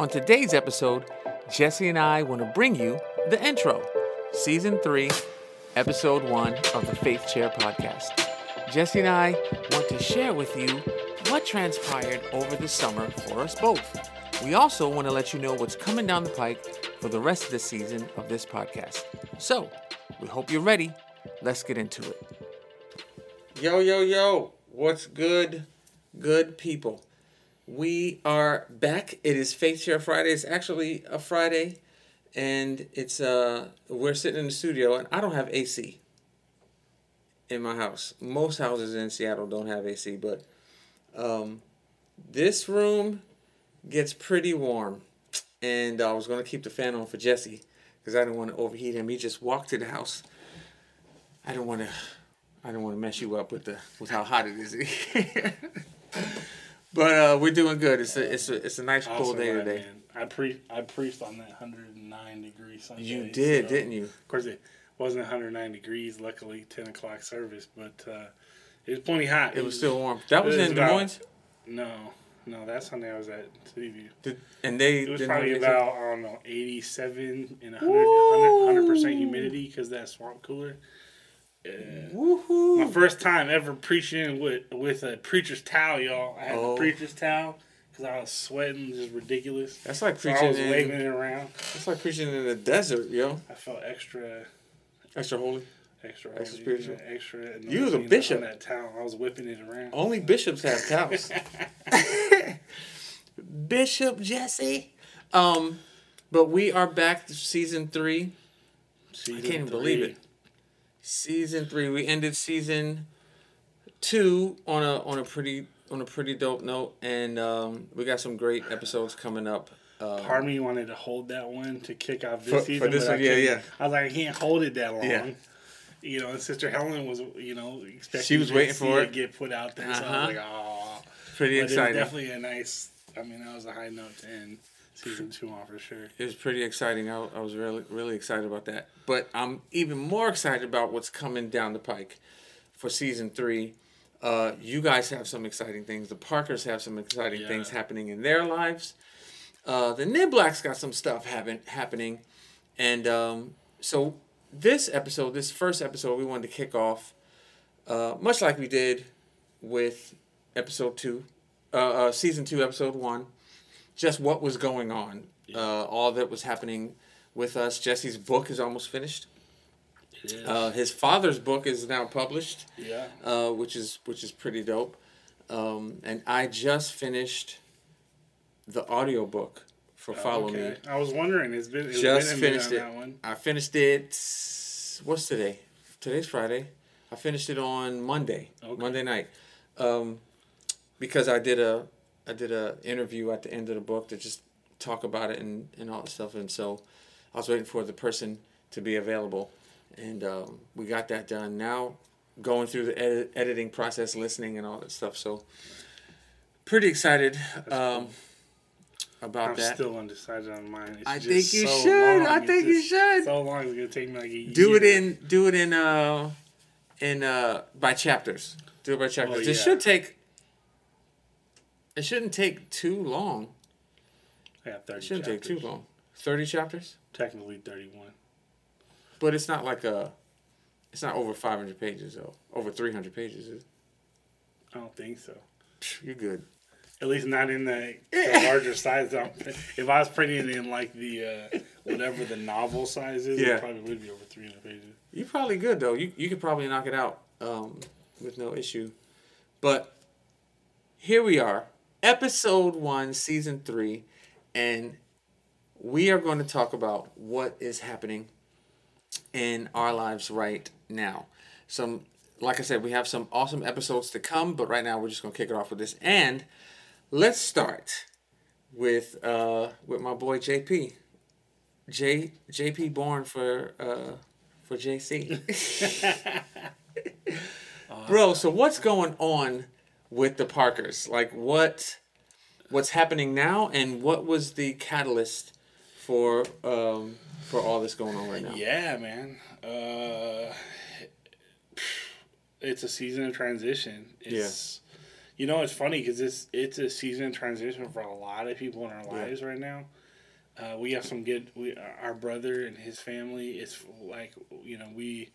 On today's episode, Jesse and I want to bring you the intro, season three, episode one of the Faith Chair podcast. Jesse and I want to share with you what transpired over the summer for us both. We also want to let you know what's coming down the pike for the rest of the season of this podcast. So, we hope you're ready. Let's get into it. Yo, yo, yo. What's good, good people? We are back. It is Faith Share Friday. It's actually a Friday, and it's uh we're sitting in the studio, and I don't have AC in my house. Most houses in Seattle don't have AC, but um, this room gets pretty warm, and I was gonna keep the fan on for Jesse because I didn't want to overheat him. He just walked to the house. I don't want to. I don't want to mess you up with the with how hot it is. but uh, we're doing good. It's a it's a it's a nice cool day right, today. man. I pre I preached on that 109 degree Sunday. You did, so- didn't you? Of course, it wasn't 109 degrees. Luckily, 10 o'clock service, but uh, it was plenty hot. It was still warm. That was was in Des Moines, No, no, that Sunday I was at City View. Did- and they It was probably about I don't know 87 and 100 percent humidity because that swamp cooler. Yeah. My first time ever preaching with with a preacher's towel, y'all. I had Oh. the preacher's towel because I was sweating, just ridiculous. That's like So I preaching was in. waving it around. That's like preaching in the desert, yo. I felt extra, Extra holy. extra, Extra holy, spiritual. yeah, extra. You was a bishop. On that towel, I was whipping it around. Only bishops have towels. Bishop Jesse. Um, but we are back to season three. Season can't even believe it. Season three. We ended season two on a on a pretty on a pretty dope note, and um, we got some great episodes coming up. Um, Part of me wanted to hold that one to kick off this For- for season, this but I yeah, yeah. I was like, I can't hold it that long. Yeah. You know, and Sister Helen was, you know, expecting She was to waiting for it it. get put out there. So I Uh-huh. was like, oh. pretty But it was exciting. definitely a nice. I mean, that was a high note to end season two on for sure. It was pretty exciting. I, I was really really excited about that. But I'm even more excited about what's coming down the pike for season three. Uh, you guys have some exciting things. The Parkers have some exciting Yeah. things happening in their lives. Uh, the Niblacks got some stuff happen, happening, and um, so this episode, this first episode, we wanted to kick off, uh, much like we did with episode two, uh, uh, season two, episode one, just what was going on, uh, all that was happening with us. Jesse's book is almost finished. Is. Uh, his father's book is now published, yeah. uh, which is which is pretty dope. Um, and I just finished the audiobook for Follow Me. Okay. I was wondering. It's been it's Just been a finished on it. that one. I finished it. What's today? Today's Friday. I finished it on Monday, Okay. Monday night, um, because I did a I did a interview at the end of the book to just talk about it and, and all that stuff. And so I was waiting for the person to be available, and um, we got that done. Now going through the edit, editing process, listening, and all that stuff. So pretty excited um, about I'm that. still undecided on mine. It's I think you so should. long. I think you should. So long. It's gonna take me like a do it in do it in uh in uh by chapters do it by chapters Oh, it should take it shouldn't take too long I got thirty. it shouldn't take too long 30 chapters Technically thirty-one. but it's not like a it's not over 500 pages though over 300 pages is it? I don't think so. you're good At least not in the, the larger size. If I was printing it in like the uh, whatever the novel size is, Yeah. it probably would be over three hundred pages. you're probably good though you, you could probably knock it out um, with no issue but here we are episode one season three and we are going to talk about what is happening in our lives right now. Some, like I said, we have some awesome episodes to come, but right now we're just going to kick it off with this. And let's start with uh, with my boy JP. J JP born for uh, for JC. Bro, so what's going on with the Parkers? Like what what's happening now and what was the catalyst for um for all this going on right now? Yeah, man. Uh, it's a season of transition. It's You know, it's funny because it's it's a season of transition for a lot of people in our Yeah. lives right now. Uh, we have some good. We our brother and his family. It's like you know we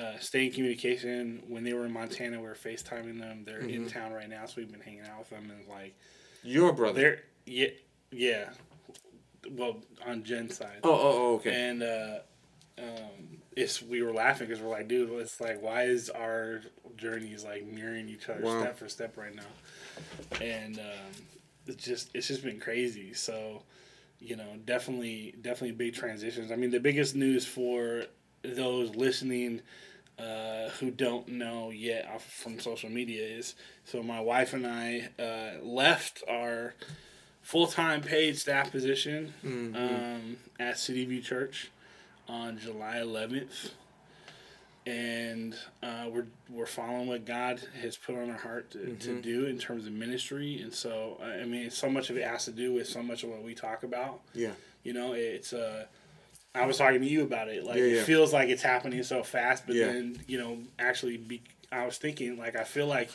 uh, stay in communication. When they were in Montana, we were FaceTiming them. They're in Mm-hmm. town right now, so we've been hanging out with them. And like Your brother. they're yeah yeah. Well, on Jen's side. Oh, oh, oh, okay. And uh, um, it's we were laughing because we're like, dude, it's like, why is our journeys like mirroring each other Wow. step for step right now? And um, it's just it's just been crazy. So, you know, definitely definitely big transitions. I mean, the biggest news for those listening. Uh, who don't know yet from social media is so my wife and I uh, left our full time paid staff position um, at City View Church on July 11th. And uh, we're, we're following what God has put on our heart to, to do in terms of ministry. And so, I I mean, so much of it has to do with so much of what we talk about. yeah. You know, it's uh I was talking to you about it. Like Yeah, yeah. it feels like it's happening so fast, but Yeah. then you know, actually, be, I was thinking like I feel like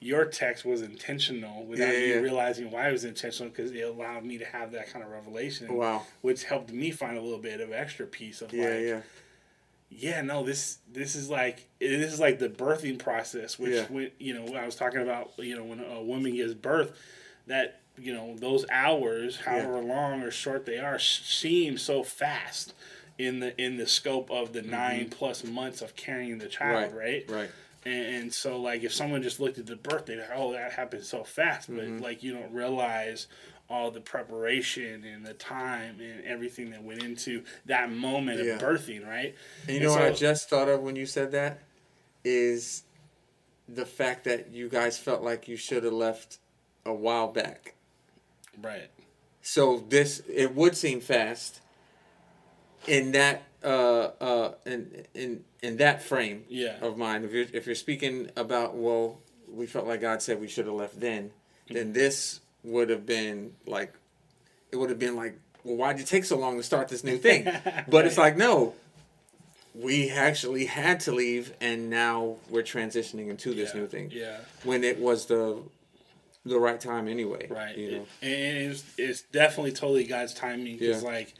your text was intentional without you realizing why it was intentional because it allowed me to have that kind of revelation. Wow. Which helped me find a little bit of extra piece of Yeah, like, yeah. yeah, no, this this is like this is like the birthing process, which when you know I was talking about, you know, when a woman gives birth, that you know those hours, however long or short they are, seem so fast in the in the scope of the nine plus months of carrying the child, right? Mm-hmm. Right. And, and so, like, if someone just looked at the birthday, oh, that happened so fast, but Mm-hmm. like you don't realize all the preparation and the time and everything that went into that moment Yeah. of birthing, right? And you And know what I just thought of when you said that is the fact that you guys felt like you should have left a while back. Right. So this it would seem fast in that uh uh in in in that frame Yeah. of mind. If you're if you're speaking about well, we felt like God said we should have left then, then this would have been like it would have been like, well, why'd you take so long to start this new thing? But it's like, no, we actually had to leave and now we're transitioning into this yeah. new thing. Yeah. When it was the the right time anyway. Right. You know. And it's, it's definitely totally God's timing because Yeah. like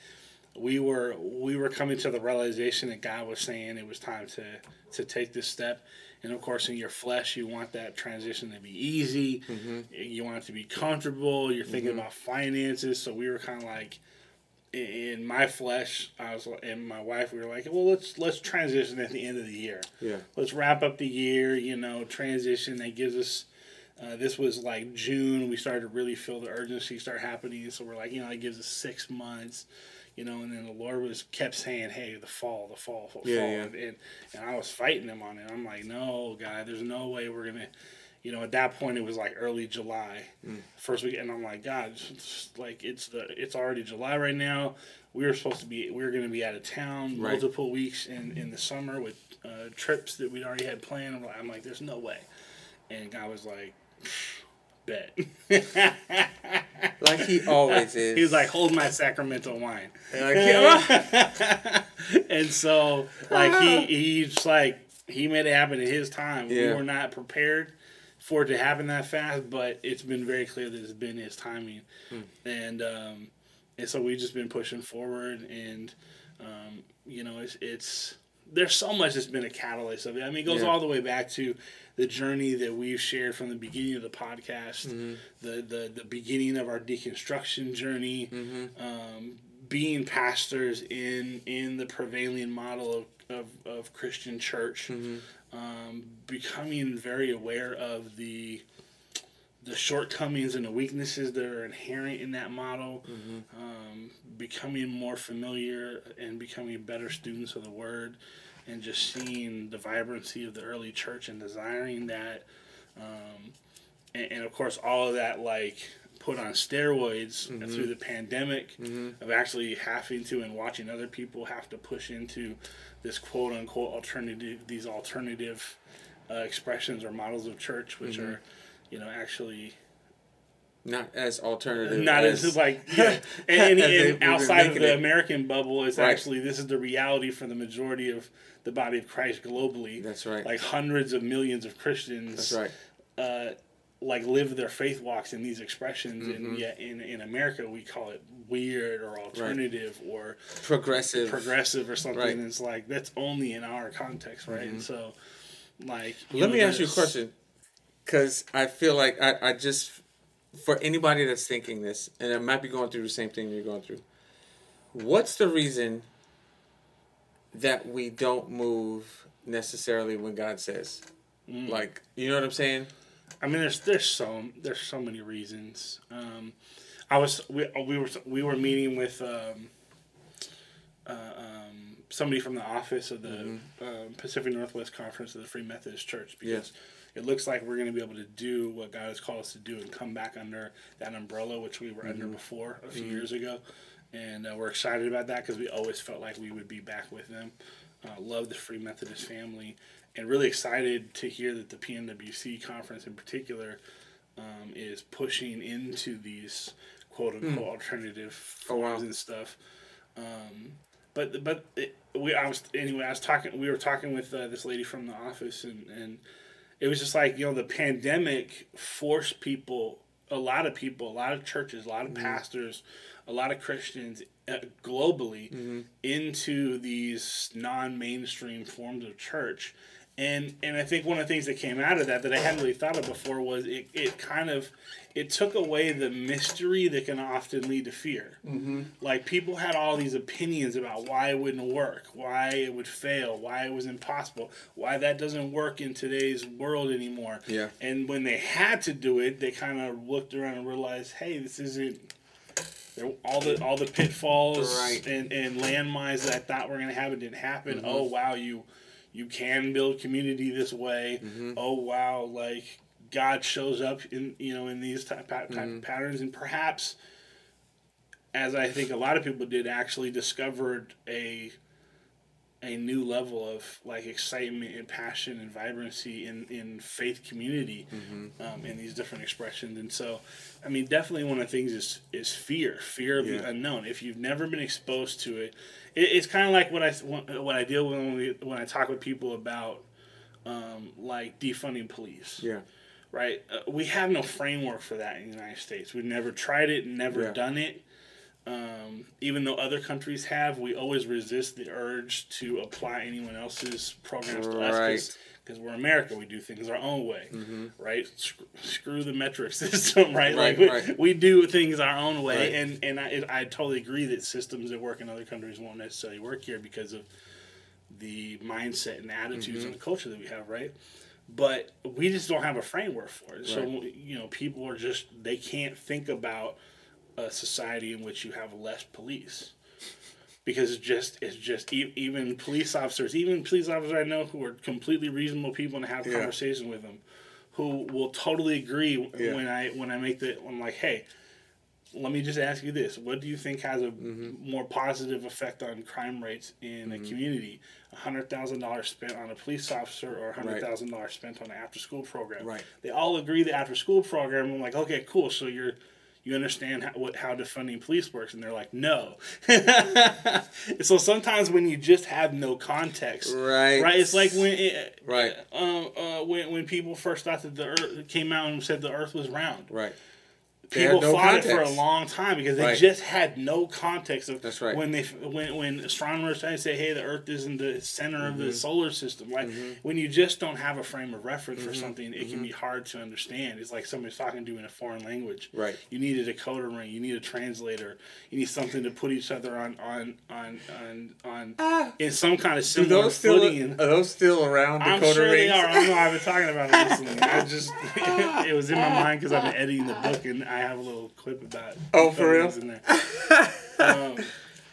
we were we were coming to the realization that God was saying it was time to to take this step. And of course, in your flesh, you want that transition to be easy. Mm-hmm. You want it to be comfortable. You're thinking about finances. So we were kind of like, in- in my flesh, I was and my wife. We were like, well, let's let's transition at the end of the year. Yeah. let's wrap up the year, you know, transition that gives us. Uh, this was like June. We started to really feel the urgency start happening. So we're like, you know, it gives us six months, you know. And then the Lord was kept saying, "Hey, the fall, the fall, fall." Yeah, yeah. And, and I was fighting him on it. I'm like, no, God, there's no way we're gonna. You know, at that point it was like early July, Mm. first week, and I'm like, God, it's like it's the it's already July right now. We were supposed to be we were going to be out of town Right. multiple weeks in in the summer with uh, trips that we'd already had planned. I'm like, there's no way, and God was like, bet. Like he always is. he was like, hold my sacramental wine. And so like he he's like he made it happen in his time. We were not prepared for it to happen that fast, but it's been very clear that it's been his timing, Hmm. and um, and so we've just been pushing forward, and um, you know it's it's there's so much that's been a catalyst of it. I mean, it goes Yeah. all the way back to the journey that we've shared from the beginning of the podcast, Mm-hmm. the, the the beginning of our deconstruction journey, Mm-hmm. um, being pastors in in the prevailing model of of, of Christian church, Mm-hmm. um, becoming very aware of the the shortcomings and the weaknesses that are inherent in that model, um, becoming more familiar and becoming better students of the Word, and just seeing the vibrancy of the early church and desiring that, um, and, and of course all of that like put on steroids through the pandemic of actually having to and watching other people have to push into this quote unquote alternative these alternative uh, expressions or models of church which are you know actually not as alternative. not as, as like yeah. and, and, as they- we've and outside of the it. American bubble, it's Right. actually this is the reality for the majority of the body of Christ globally. That's right. Like hundreds of millions of Christians. That's right. Uh, like live their faith walks in these expressions, Mm-hmm. and yet in in America we call it weird or alternative or Progressive. progressive or something. Right. Mm-hmm. And it's like that's only in our context, right? And so, like, Let know, me ask you a question, because I feel like I, I just for anybody that's thinking this, and it might be going through the same thing you're going through. What's the reason that we don't move necessarily when God says? Mm. Like, you know what I'm saying? I mean, there's there's so there's so many reasons. Um, I was we, we were we were meeting with um, uh, um, somebody from the office of the Mm-hmm. um, Pacific Northwest Conference of the Free Methodist Church because it looks like we're going to be able to do what God has called us to do and come back under that umbrella which we were under Mm-hmm. before a few years ago, and uh, we're excited about that because we always felt like we would be back with them. Uh, love the Free Methodist family, and really excited to hear that the PNWC conference in particular um, is pushing into these quote unquote alternative Oh, wow. forms and stuff. Um, but but it, we I was anyway I was talking we were talking with uh, this lady from the office and and it was just like you know the pandemic forced people a lot of people a lot of churches a lot of pastors a lot of Christians uh, globally into these non-mainstream forms of church. And and I think one of the things that came out of that that I hadn't really thought of before was it, it kind of it took away the mystery that can often lead to fear. Mm-hmm. Like people had all these opinions about why it wouldn't work, why it would fail, why it was impossible, why that doesn't work in today's world anymore. Yeah. And when they had to do it, they kind of looked around and realized, hey, this isn't. All the all the pitfalls Right. and, and landmines that I thought were gonna happen didn't happen. Mm-hmm. Oh wow, you you can build community this way. Mm-hmm. Oh wow, like God shows up in you know in these type, type Mm-hmm. of patterns, and perhaps, as I think a lot of people did, actually discovered a a new level of like excitement and passion and vibrancy in in faith community Mm-hmm. um, in these different expressions. And so, I mean, definitely one of the things is is fear, fear of Yeah. the unknown. If you've never been exposed to it, it it's kind of like what I what I deal with when we, when I talk with people about um, like defunding police Yeah. Right? Uh, we have no framework for that in the United States. We've never tried it, never Yeah. done it. Um, even though other countries have, we always resist the urge to apply anyone else's programs to us Right. Mm-hmm. because we're America. We do things our own way, right? Sc- screw the metric system, right? Right, like we, right. we do things our own way, and and I, I totally agree that systems that work in other countries won't necessarily work here because of the mindset and attitudes Mm-hmm. and the culture that we have, right? But we just don't have a framework for it. So you know, people are just they can't think about a society in which you have less police because it's just it's just even police officers, even police officers I know who are completely reasonable people and have Yeah. conversations with them, who will totally agree Yeah. when I when I make the I'm like, hey, let me just ask you this: What do you think has a Mm-hmm. more positive effect on crime rates in a community? hundred thousand dollars spent on a police officer or hundred thousand dollars spent on an after-school program? Right. They all agree the after-school program. I'm like, okay, cool. So you're you understand how, what, how defunding police works, and they're like, no. so sometimes when you just have no context, Right. right? It's like when it, Right. um, uh, when when people first thought that the Earth came out and said the Earth was round Right. They people no fought it for a long time because they Right. just had no context of That's right. when they when when astronomers try to say hey the earth isn't the center of Mm-hmm. the solar system like when you just don't have a frame of reference Mm-hmm. for something it can be hard to understand it's like somebody's talking to you in a foreign language Right. you need a decoder ring you need a translator you need something to put each other on on on on, on in some kind of similar those still footing are those still around? I'm sure they are. I don't know. I've been talking about it recently. I just it was in my mind because I've been editing the book and I have a little clip about Oh, for real? photos in there. um,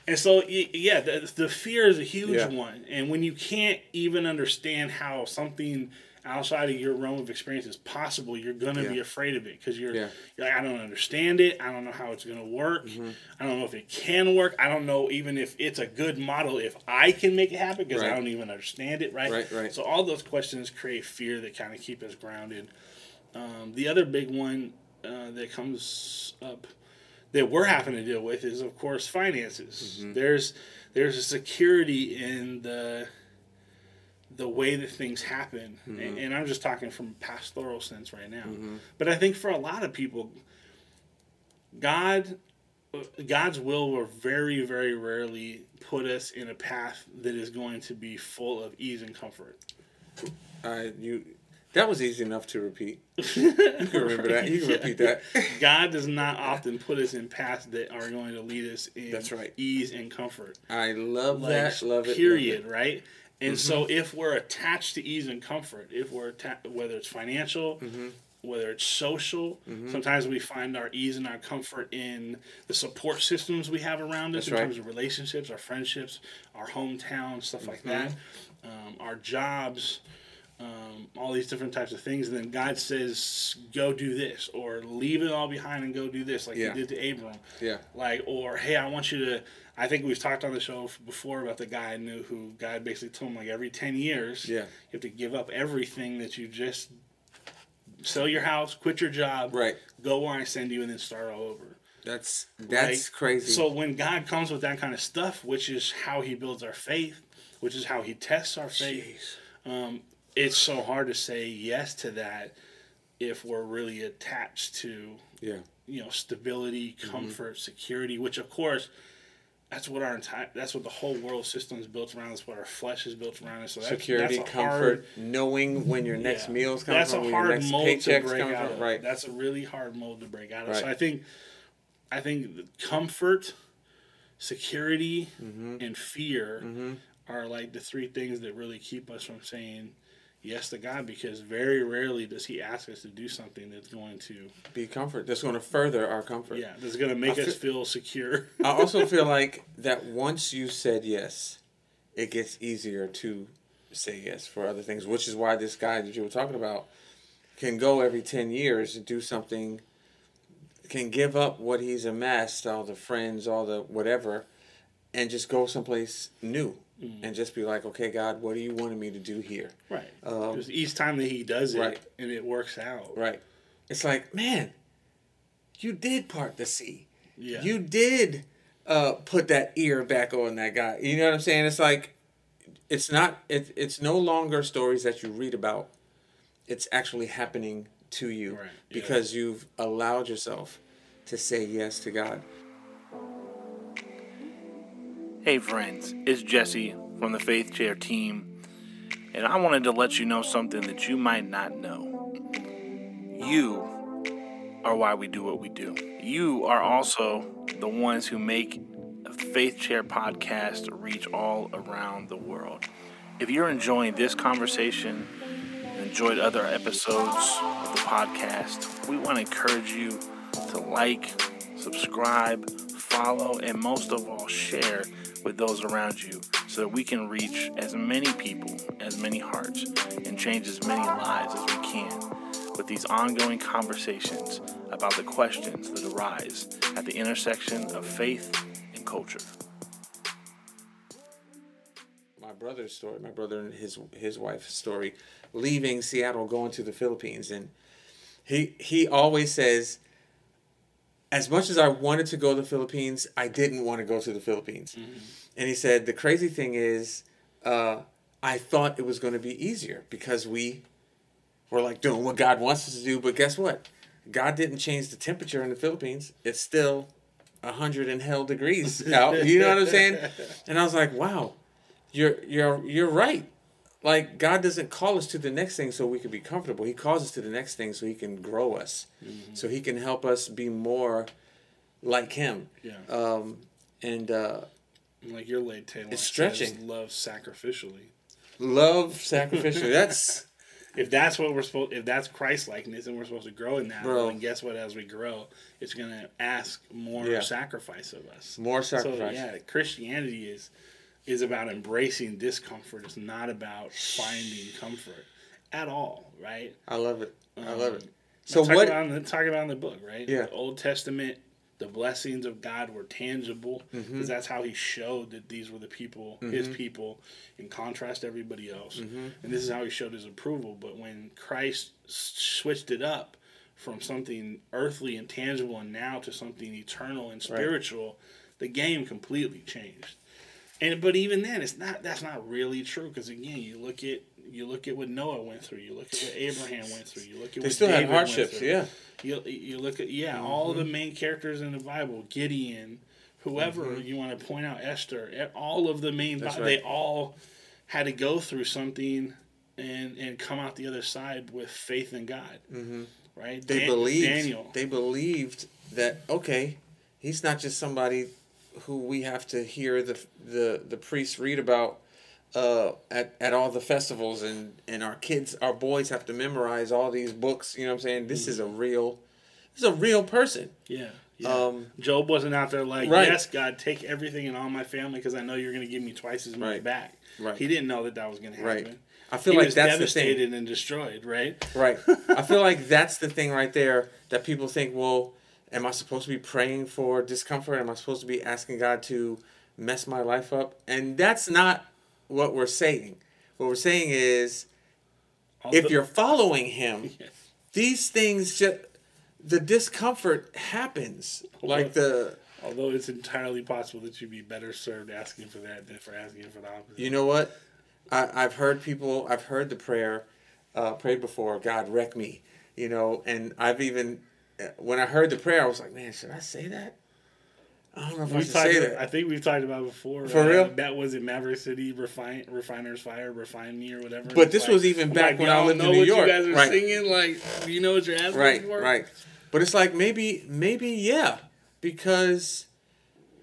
and so yeah, the, the fear is a huge Yeah. one, and when you can't even understand how something outside of your realm of experience is possible, you're gonna be afraid of it because you're, Yeah. you're like, I don't understand it. I don't know how it's gonna work. Mm-hmm. I don't know if it can work. I don't know even if it's a good model if I can make it happen because I don't even understand it. Right. Right, right. So all those questions create fear that kind of keep us grounded. Um, the other big one uh, that comes up that we're having to deal with is, of course, finances. Mm-hmm. There's there's a security in the the way that things happen, Mm-hmm. and, and I'm just talking from pastoral sense right now. But I think for a lot of people, God, God's will will very, very rarely put us in a path that is going to be full of ease and comfort. I you that was easy enough to repeat. You can remember that. You can repeat that. God does not often put us in paths that are going to lead us in That's right. ease and comfort. I love Like, that. Love it. period, love right? And Mm-hmm. so if we're attached to ease and comfort, if we're atta- whether it's financial, Mm-hmm. whether it's social, sometimes we find our ease and our comfort in the support systems we have around us That's in right. terms of relationships, our friendships, our hometown, stuff like Mm-hmm. that, um, our jobs, um, all these different types of things. And then God says, "Go do this," or "Leave it all behind and go do this," like Yeah. He did to Abram Yeah. like or hey i want you to i think we've talked on the show before about the guy i knew who god basically told him like every 10 years Yeah. you have to give up everything that you just sell your house quit your job Right. go where i send you and then start all over That's that's crazy. so when god comes with that kind of stuff which is how he builds our faith which is how he tests our faith um, it's so hard to say yes to that if we're really attached to yeah. you know stability Mm-hmm. comfort security which of course that's what our entire that's what the whole world system is built around that's what our flesh is built around so that's, Security, that's comfort, hard, knowing when your next yeah. meal's coming that's from, a hard mold to break out from. of Right. that's a really hard mold to break out of so i think i think the comfort security Mm-hmm. and fear are like the three things that really keep us from saying yes to god because very rarely does he ask us to do something that's going to Be comfort. That's going to further our comfort. yeah that's going to make I us feel- feel secure I also feel like that once you said yes, it gets easier to say yes for other things, which is why this guy that you were talking about can go every 10 years and do something, can give up what he's amassed, all the friends, all the whatever, and just go someplace new and just be like, okay, God, what are you wanting me to do here? Right. Um, each time that he does it right. and it works out. Right. It's like, man, you did part the sea. Yeah. You did uh, put that ear back on that guy. You know what I'm saying? It's like, it's not. It, it's no longer stories that you read about. It's actually happening to you Right, yeah. because you've allowed yourself to say yes to God. Hey friends, it's Jesse from the Faith Chair team, and I wanted to let you know something that you might not know. You are why we do what we do. You are also the ones who make Faith Chair podcast reach all around the world. If you're enjoying this conversation and enjoyed other episodes of the podcast, we want to encourage you to like, subscribe, follow, and most of all, share with those around you so that we can reach as many people, as many hearts, and change as many lives as we can with these ongoing conversations about the questions that arise at the intersection of faith and culture. my brother's story, my brother and his his wife's story, leaving Seattle, going to the Philippines, and he he always says, as much as I wanted to go to the Philippines, I didn't want to go to the Philippines, and he said the crazy thing is, uh, I thought it was going to be easier because we were like doing what God wants us to do, but guess what? God didn't change the temperature in the Philippines. It's still a hundred and hell degrees out. You know what I'm saying? And I was like, wow you're you're you're right. Like God doesn't call us to the next thing so we can be comfortable. He calls us to the next thing so He can grow us, so He can help us be more like Him. Yeah. Um, and uh, like your late Taylor It's says, stretching. love sacrificially. love sacrificially. That's If that's what we're supposed, if that's Christ likeness, and we're supposed to grow in that, Bro. then guess what? As we grow, it's gonna ask more Yeah. sacrifice of us. more So sacrifice. yeah, Christianity is is about embracing discomfort. It's not about finding comfort at all, right? I love it. I love it. Um, So talk what? About, in the- talk about in the book, right? Yeah. The Old Testament, the blessings of God were tangible because Mm-hmm. that's how He showed that these were the people, His people, in contrast to everybody else. Mm-hmm. And this is how He showed His approval. But when Christ switched it up from something earthly and tangible, and now to something eternal and spiritual, the game completely changed. And but even then, it's not. That's not really true because again, you look at you look at what Noah went through. You look at what Abraham went through. You look at They what still had David went hardships, yeah. You you look at yeah, all Mm-hmm. the main characters in the Bible, Gideon, whoever you want to point out, Esther, all of the main, Mm-hmm. Right. they all had to go through something and and come out the other side with faith in God. Mm-hmm. Right? They Dan- believed. Daniel. They believed that okay, he's not just somebody who we have to hear the the the priests read about uh, at at all the festivals, and and our kids, our boys have to memorize all these books. You know what I'm saying? This is a real, this is a real person. Yeah. Yeah. Um, Job wasn't out there like, Right. yes, God, take everything and all my family because I know you're going to give me twice as much Right. back. Right. He didn't know that that was going to happen. Right. I feel he like that's the thing. devastated and destroyed, right? Right. I feel like that's the thing right there that people think, well, am I supposed to be praying for discomfort? Am I supposed to be asking God to mess my life up? And that's not what we're saying. What we're saying is if you're following him, Yes. these things just the discomfort happens. Like the Although it's entirely possible that you'd be better served asking for that than for asking for the opposite. You know what? I, I've heard people. I've heard the prayer uh, prayed before. God wreck me. You know, and I've even when I heard the prayer, I was like, man, should I say that? I don't know if I We've should say about- that. I think we've talked about it before. For uh, real? That was in Maverick City, refine, Refiner's Fire, Refine Me, or whatever. But this like- was even back like, when I lived in New York. You guys are Right. singing like, you know what you're asking right, for? right. But it's like maybe, maybe yeah, because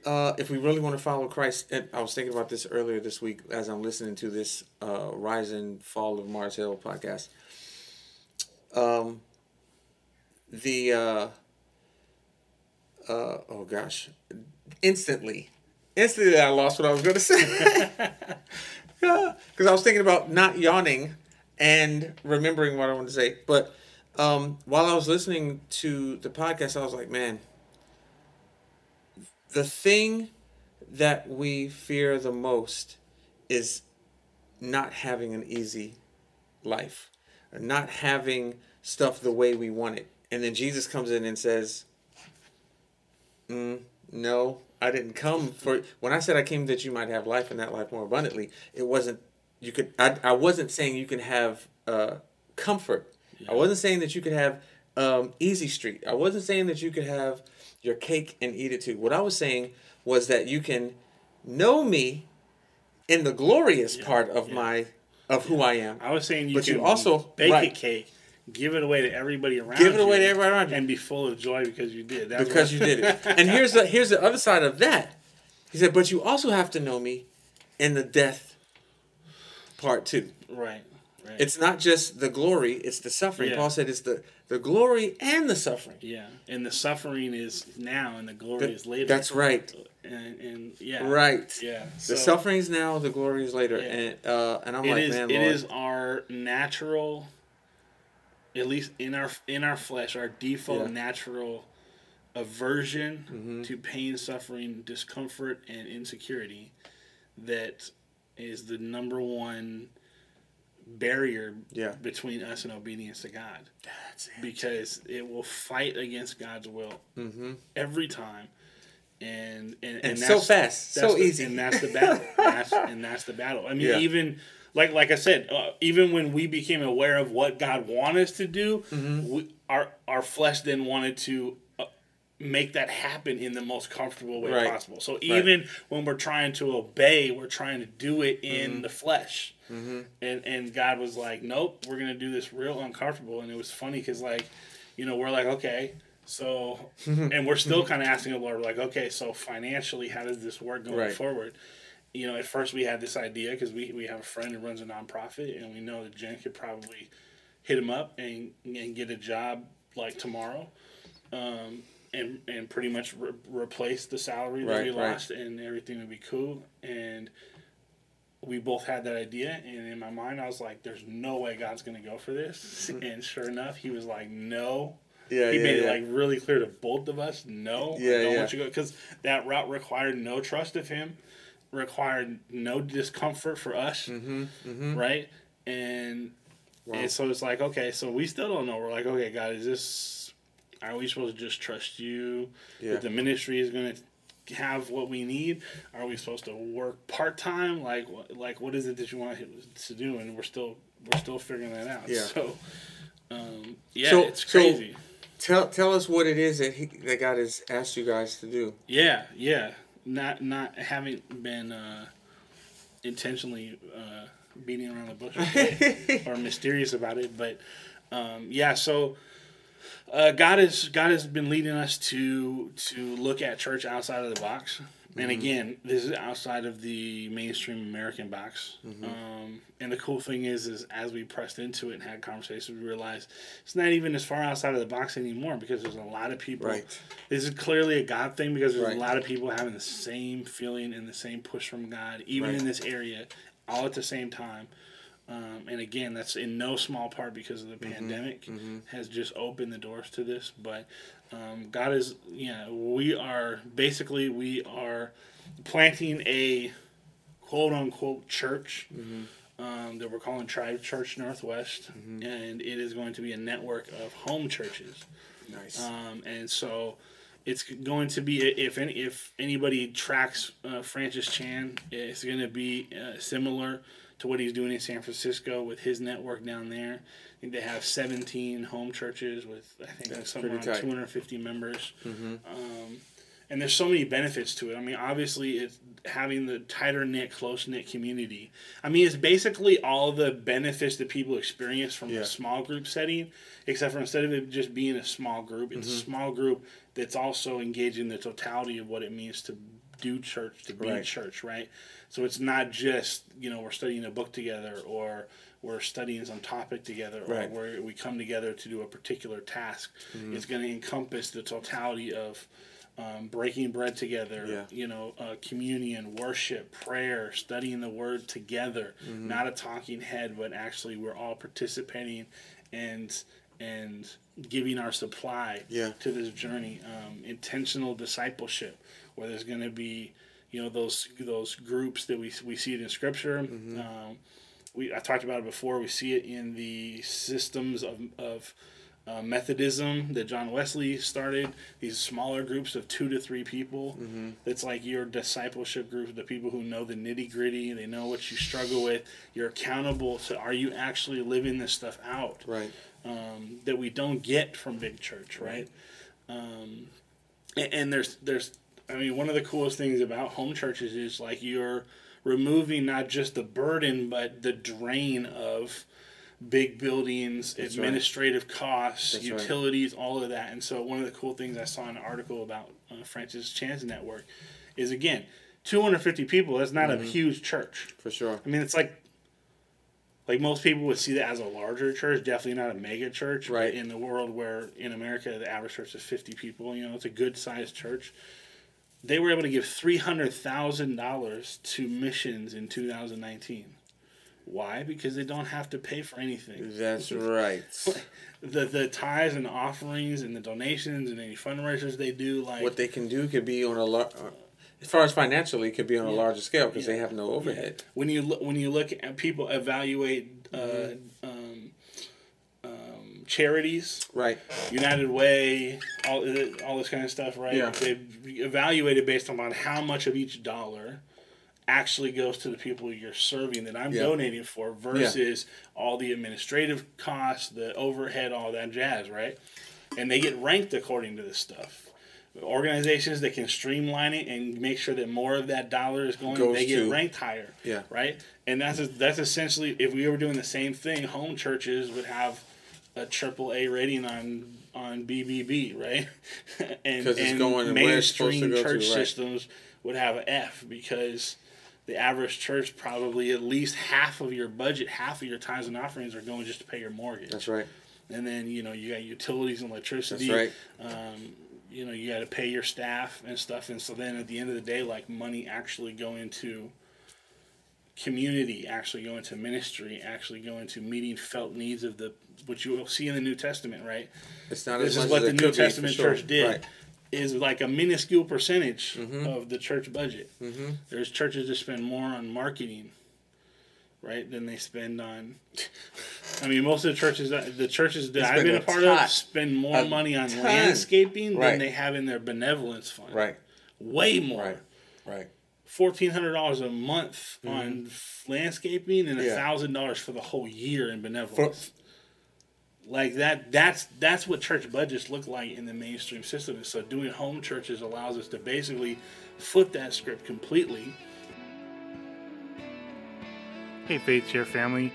uh, if we really want to follow Christ, and I was thinking about this earlier this week as I'm listening to this uh, Rise and Fall of Mars Hill podcast. Um, the uh, uh, oh gosh, instantly, instantly I lost what I was going to say. Because I was thinking about not yawning and remembering what I wanted to say. But um, while I was listening to the podcast, I was like, man, the thing that we fear the most is not having an easy life, not having stuff the way we want it. And then Jesus comes in and says, mm, No, I didn't come for. When I said I came that you might have life and that life more abundantly, it wasn't. You could. I, I wasn't saying you can have uh, comfort. I wasn't saying that you could have um, easy street. I wasn't saying that you could have your cake and eat it too. What I was saying was that you can know me in the glorious part of my of who I am. I was saying you But can you also- bake a cake, give it away to everybody around Give it away to everybody around you. and be full of joy because you did. That's because you did it. And here's the here's the other side of that. He said, but you also have to know me in the death part too. right, right. It's not just the glory; it's the suffering. Yeah. Paul said it's the the glory and the suffering. yeah, and the suffering is now, and the glory is later. That's right. and, and yeah, Right. Yeah, The so suffering is now, the glory is later. Yeah. And uh, and I'm it like, is. man, It Lord. is our natural, at least in our in our flesh, our default Yeah. natural aversion Mm-hmm. to pain, suffering, discomfort, and insecurity that is the number one barrier Yeah. between us and obedience to God That's it. because it will fight against God's will Mm-hmm. every time. And and, And that's, so fast, so the- easy. and that's the battle. that's, and that's the battle. I mean, Yeah. even like like I said, uh, even when we became aware of what God wanted us to do, Mm-hmm. we, our our flesh then wanted to. uh, Make that happen in the most comfortable way Right. possible. So even when we're trying to obey, we're trying to do it in Mm-hmm. the flesh. And and God was like, "Nope, we're gonna do this real uncomfortable." And it was funny because like, you know, we're like, okay, so, and we're still kind of asking the Lord, like, okay, so financially, how does this work going Right. forward? You know, at first we had this idea because we, we have a friend who runs a nonprofit, and we know that Jen could probably hit him up and and get a job like tomorrow, um, and and pretty much re- replace the salary that Right, we right. lost, and everything would be cool. And we both had that idea, and in my mind, I was like, "There's no way God's gonna go for this." and sure enough, He was like, "No." Yeah, he yeah, made yeah. it like really clear to both of us. No, Yeah, I don't yeah. want you to go because that route required no trust of him, required no discomfort for us, Mm-hmm, right? And and so it's like okay, so we still don't know. We're like, okay, God, is this? Are we supposed to just trust you? Yeah. That the ministry is going to have what we need? Are we supposed to work part time? Like, what, like what is it that you want to do? And we're still we're still figuring that out. Yeah. So, um, yeah, So- it's so- crazy. Tell tell us what it is that he that God has asked you guys to do. Yeah, yeah. Not not having been uh, intentionally uh, beating around the bush with or mysterious about it, but um, yeah. So uh, God has God has been leading us to to look at church outside of the box. And again, this is outside of the mainstream American box. Um, and the cool thing is, is as we pressed into it and had conversations, we realized it's not even as far outside of the box anymore because there's a lot of people Right. this is clearly a God thing because there's Right. a lot of people having the same feeling and the same push from God, even Right. in this area, all at the same time. Um, and again, that's in no small part because of the Mm-hmm. pandemic has just opened the doors to this. But um, God is, yeah, we are basically we are planting a quote unquote church um, that we're calling Tribe Church Northwest, and it is going to be a network of home churches. Nice. Um, and so it's going to be if any, if anybody tracks uh, Francis Chan, it's going to be uh, similar to what he's doing in San Francisco with his network down there. I think they have 17 home churches with I think somewhere around tight. 250 members. Um, and there's so many benefits to it. I mean, obviously, it's having the tighter knit, close knit community. I mean, it's basically all the benefits that people experience from Yeah. a small group setting, except for instead of it just being a small group, it's a small group that's also engaging the totality of what it means to do church, to be Right. church, right? So it's not just you know we're studying a book together or we're studying some topic together or Right. where we come together to do a particular task. Mm-hmm. It's going to encompass the totality of um, breaking bread together, Yeah. you know, uh, communion, worship, prayer, studying the word together. Mm-hmm. Not a talking head, but actually we're all participating and and giving our supply Yeah. to this journey. Um, intentional discipleship, where there's going to be, you know, those those groups that we we see it in Scripture. Um, we I talked about it before. We see it in the systems of of uh, Methodism that John Wesley started. These smaller groups of two to three people. That's like your discipleship group, the people who know the nitty gritty. They know what you struggle with. You're accountable to. Are you actually living this stuff out? right. um, that we don't get from big church, right? Um, and, and there's there's I mean one of the coolest things about home churches is like you're removing not just the burden but the drain of big buildings, That's right. administrative costs, That's right. utilities, all of that. And so one of the cool things I saw in an article about uh, Francis Chan's network is again 250 people. That's not Mm-hmm. a huge church. For sure. I mean, it's like like most people would see that as a larger church, definitely not a mega church. but Right. in the world where in America the average church is fifty people, you know, it's a good sized church. They were able to give three hundred thousand dollars to missions in two thousand nineteen. Why? Because they don't have to pay for anything. That's right. The the tithes and offerings and the donations and any fundraisers they do, like what they can do could be on a lot. As far as financially, it could be on a larger scale because they have no overhead. when you look when you look at people evaluate uh, Mm-hmm. um, charities, Right. United Way, all all this kind of stuff, right? Yeah. They evaluate it based on how much of each dollar actually goes to the people you're serving that I'm Yeah. donating for versus all the administrative costs, the overhead, all that jazz, right? And they get ranked according to this stuff. Organizations that can streamline it and make sure that more of that dollar is going, Goes they get to- ranked higher. Yeah. Right. And that's that's essentially if we were doing the same thing, home churches would have a triple A rating on on BBB, right? and and going where it's supposed to mainstream go to, church right. systems would have an F because the average church probably at least half of your budget, half of your tithes and offerings are going just to pay your mortgage. That's right. And then you know you got utilities and electricity. That's Um, you know you got to pay your staff and stuff, and so then at the end of the day, like money actually go into community, actually go into ministry, actually go into meeting felt needs of the what you will see in the New Testament, right? It's not This as is much what as the New Testament sure. church did. Right. Mm-hmm. Is like a minuscule percentage of the church budget. There's churches that spend more on marketing, right, than they spend on. I mean, most of the churches that the churches that I've spend been a part of spend more money on ton. landscaping Right. than they have in their benevolence fund. Right. way more. Right. Right. Fourteen hundred dollars a month on landscaping and a Mm-hmm. Yeah. thousand dollars for the whole year in benevolence. Like that that's that's what church budgets look like in the mainstream system. So doing home churches allows us to basically flip that script completely. Hey, Faith Chair family.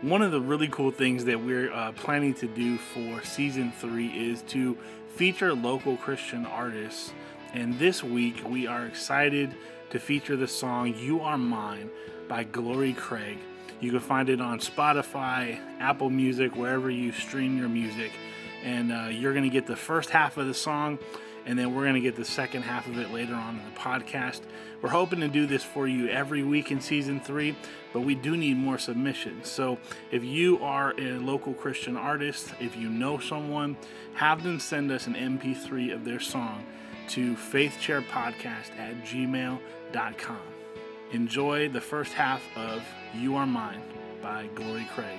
One of the really cool things that we're uh, planning to do for season three is to feature local Christian artists. And this week, we are excited to feature the song You Are Mine by Glory Craig. You can find it on Spotify, Apple Music, wherever you stream your music. And uh, you're going to get the first half of the song, and then we're going to get the second half of it later on in the podcast. We're hoping to do this for you every week in season three, but we do need more submissions. So if you are a local Christian artist, if you know someone, have them send us an MP3 of their song to faithchairpodcast at gmail.com. Enjoy the first half of You Are Mine by Glory Craig.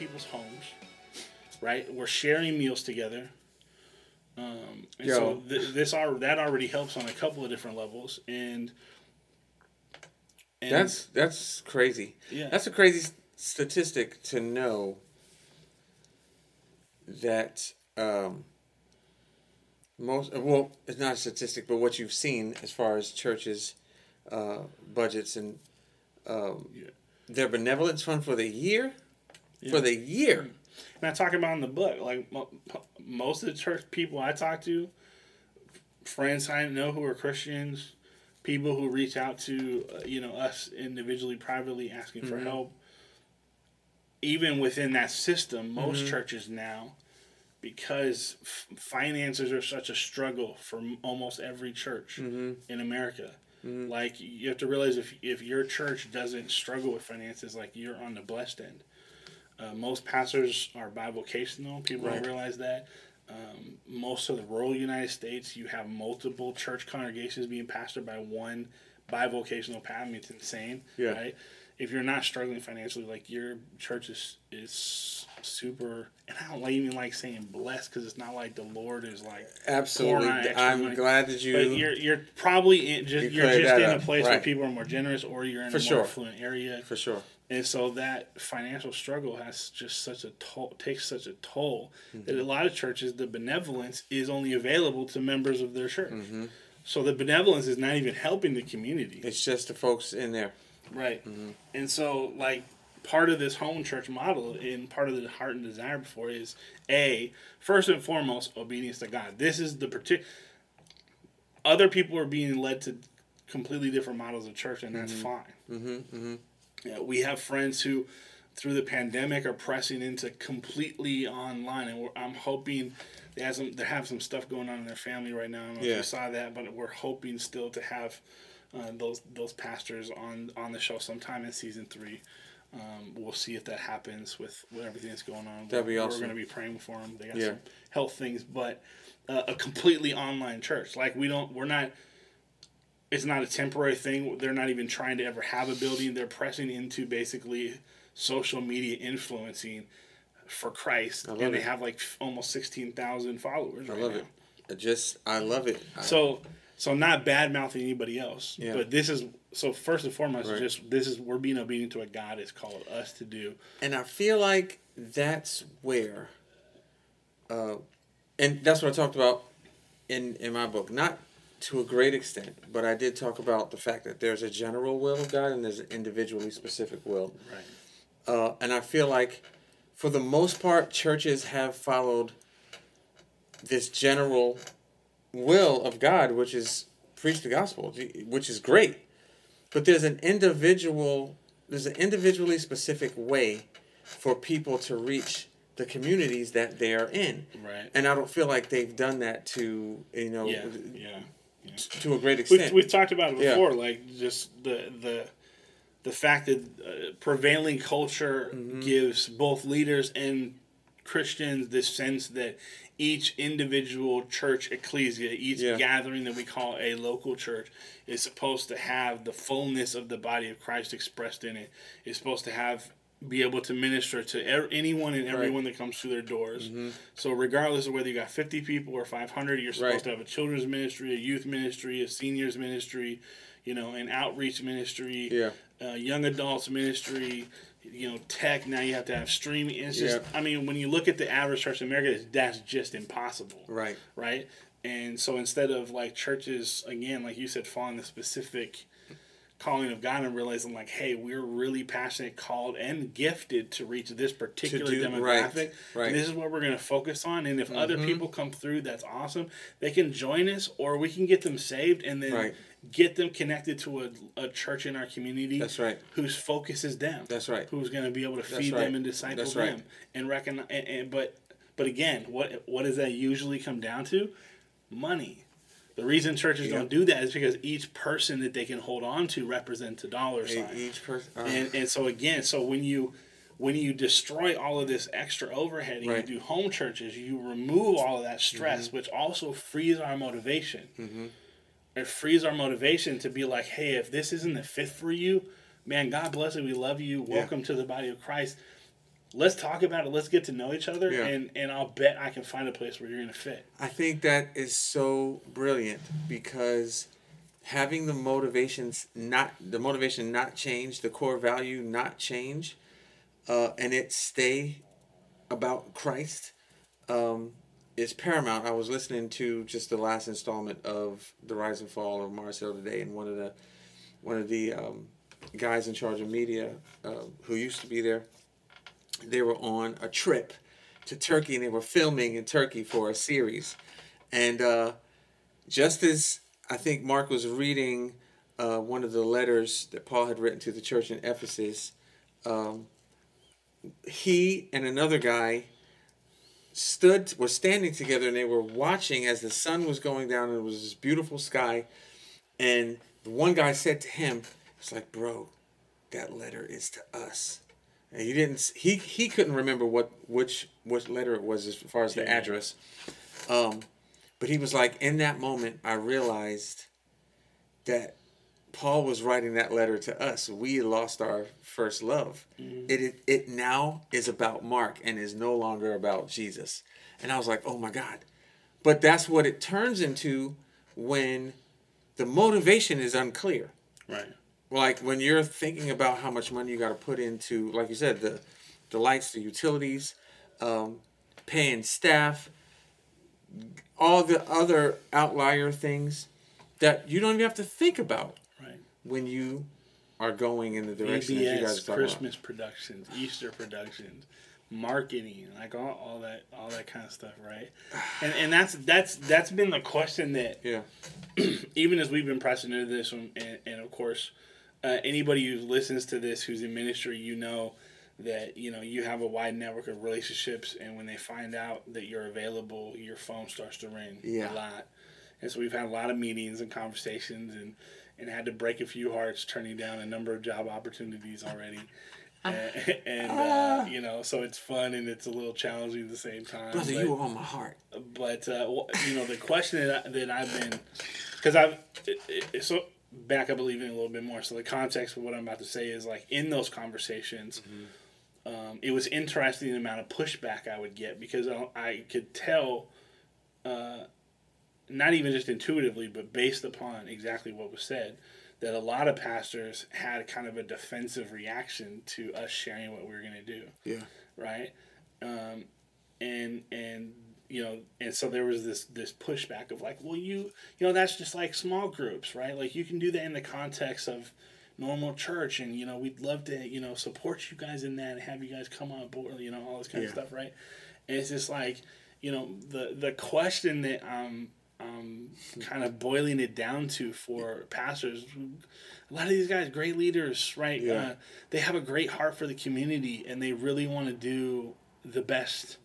People's homes, right? We're sharing meals together. Um, and Yo. so th- this are that already helps on a couple of different levels, and, and That's that's crazy. Yeah. That's a crazy statistic to know that um, most well, it's not a statistic, but what you've seen as far as churches' uh, budgets and um, Yeah. their benevolence fund for the year, for the year. Mm. And I talk about in the book, like most of the church people I talk to, friends I know who are Christians, people who reach out to uh, you know us individually, privately, asking for mm-hmm. help. Even within that system, most mm-hmm. churches now, because f- finances are such a struggle for m- almost every church mm-hmm. in America. Like you have to realize if if your church doesn't struggle with finances, like you're on the blessed end. Uh, most pastors are bivocational. People Right. don't realize that. Um, most of the rural United States, you have multiple church congregations being pastored by one bivocational pastor. I mean, it's insane, Yeah. right? If you're not struggling financially, like your church is is super, and I don't even like saying blessed because it's not like the Lord is like Absolutely, pouring out extra I'm money. glad that you. But you're you're probably in just You you're just in a place where people are more generous, or you're in For a more sure. affluent area. for sure. And so that financial struggle has just such a toll, takes such a toll Mm-hmm. that a lot of churches, the benevolence is only available to members of their church. Mm-hmm. So the benevolence is not even helping the community. It's just the folks in there. Right. And so, like, part of this home church model and part of the heart and desire before is A, first and foremost, obedience to God. This is the particular. Other people are being led to completely different models of church, and that's fine. Yeah, we have friends who, through the pandemic, are pressing into completely online, and we're, I'm hoping they have some they have some stuff going on in their family right now. I don't know if Yeah. you saw that, but we're hoping still to have uh, those those pastors on on the show sometime in season three. Um, we'll see if that happens with, with everything that's going on. That'd be we're, awesome. We're going to be praying for them. They got Yeah. some health things, but uh, a completely online church. Like we don't, we're not. It's not a temporary thing. They're not even trying to ever have a building. They're pressing into basically social media influencing for Christ, and they have like almost sixteen thousand followers. I right love now. it. I just I love it. I- So so not bad mouthing anybody else. Yeah. But this is so first and foremost Right. just this is we're being obedient to what God has called us to do. and I feel like that's where, uh, and that's what I talked about in in my book. Not to a great extent, but I did talk about the fact that there's a general will of God and there's an individually specific will. Right. Uh, and I feel like, for the most part, churches have followed this general will of God, which is preach the gospel, which is great. But there's an individual, there's an individually specific way for people to reach the communities that they are in. Right. And I don't feel like they've done that to you know Yeah. Yeah. To a great We've, extent. we've talked about it Yeah. before, like just the the the fact that uh, prevailing culture Mm-hmm. gives both leaders and Christians this sense that each individual church ecclesia, each Yeah. gathering that we call a local church, is supposed to have the fullness of the body of Christ expressed in it. It's supposed to have be able to minister to er- anyone and everyone that comes through their doors. Mm-hmm. So regardless of whether you got 50 people or 500, you're supposed Right. to have a children's ministry, a youth ministry, a seniors ministry, you know, an outreach ministry, Yeah. uh, young adults ministry, you know, tech. Now you have to have streaming. It's just, Yeah. I mean, when you look at the average church in America, that's just impossible. right. Right. And so instead of like churches, again, like you said, following the specific calling of God and realizing like, hey, we're really passionate, called, and gifted to reach this particular do- demographic. right, right. Mm-hmm. And this is what we're going to focus on. And if other people come through, that's awesome. They can join us, or we can get them saved and then Right. get them connected to a, a church in our community. That's right. Whose focus is them. That's right. Who's going to be able to feed them and disciple them and recognize. And, and but but again, what what does that usually come down to? Money. The reason churches Yeah. don't do that is because each person that they can hold on to represents a dollar sign. Each person. uh, And and so again, so when you when you destroy all of this extra overhead and Right. you do home churches, you remove all of that stress, Mm-hmm. which also frees our motivation. It frees our motivation to be like, hey, if this isn't the fit for you, man, God bless it. We love you. Welcome to the body of Christ. Let's talk about it. Let's get to know each other, Yeah. and and I'll bet I can find a place where you're gonna fit. I think that is so brilliant because having the motivations not the motivation not change, the core value not change, uh, and it stay about Christ um, is paramount. I was listening to just the last installment of the Rise and Fall of Mars Hill today, and one of the one of the um, guys in charge of media uh, who used to be there, they were on a trip to Turkey and they were filming in Turkey for a series. And uh, just as I think Mark was reading uh, one of the letters that Paul had written to the church in Ephesus, um, he and another guy stood were standing together and they were watching as the sun was going down and it was this beautiful sky and the one guy said to him it's like bro that letter is to us and he didn't he he couldn't remember what which which letter it was as far as the address um but he was like in that moment i realized that Paul was writing that letter to us. We lost our first love. It, it it now is about Mark and is no longer about Jesus. And I was like, oh my God. But that's what it turns into when the motivation is unclear. Right. Like when you're thinking about how much money you got to put into, like you said, the the lights, the utilities, um, paying staff, all the other outlier things that you don't even have to think about Right. when you are going in the direction that you guys ABS, are Christmas productions, Easter productions, marketing, like all, all that all that kind of stuff, right? And and that's that's that's been the question that. Yeah. even as we've been pressing into this one, and, and of course, uh, anybody who listens to this who's in ministry, you know that you know you have a wide network of relationships, and when they find out that you're available, your phone starts to ring Yeah. a lot. And so we've had a lot of meetings and conversations, and and had to break a few hearts, turning down a number of job opportunities already. and, and uh, you know, so it's fun and it's a little challenging at the same time. Brother, but- you were on my heart. but uh, you know the question that, I, that I've been because I've it, it, so back up believing a little bit more. So the context of what I'm about to say is like in those conversations, um, it was interesting the amount of pushback I would get because I, I could tell, uh, not even just intuitively, but based upon exactly what was said. That a lot of pastors had kind of a defensive reaction to us sharing what we were going to do Yeah. right? Um, and and you know, and so there was this this pushback of like, well, you you know, that's just like small groups, right? Like you can do that in the context of normal church, and you know, we'd love to you know support you guys in that and have you guys come on board, you know, all this kind of stuff, right? And it's just like, you know, the the question that I'm um, kind of boiling it down to for pastors. A lot of these guys, great leaders, right? Yeah. Uh, they have a great heart for the community, and they really want to do the best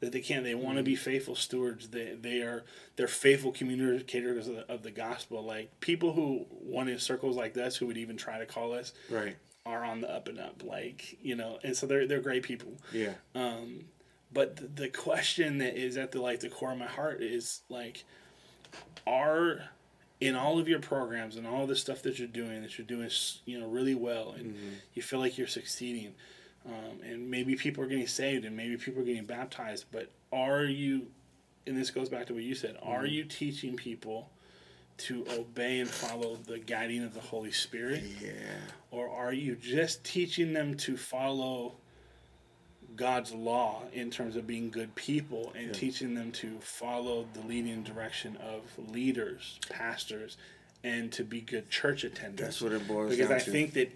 that they can. They want to be faithful stewards. They they are they're faithful communicators of the, of the gospel. Like people who want in circles like this, who would even try to call us, Right. are on the up and up. Like you know, and so they're they're great people. Yeah. Um, but the, the question that is at the like the core of my heart is like, are in all of your programs and all the stuff that you're doing that you're doing you know really well and you feel like you're succeeding, um, and maybe people are getting saved and maybe people are getting baptized, but are you? And this goes back to what you said. Are you teaching people? To obey and follow the guiding of the Holy Spirit, Yeah. or are you just teaching them to follow God's law in terms of being good people and teaching them to follow the leading direction of leaders, pastors, and to be good church attenders? That's what it boils because I to. think that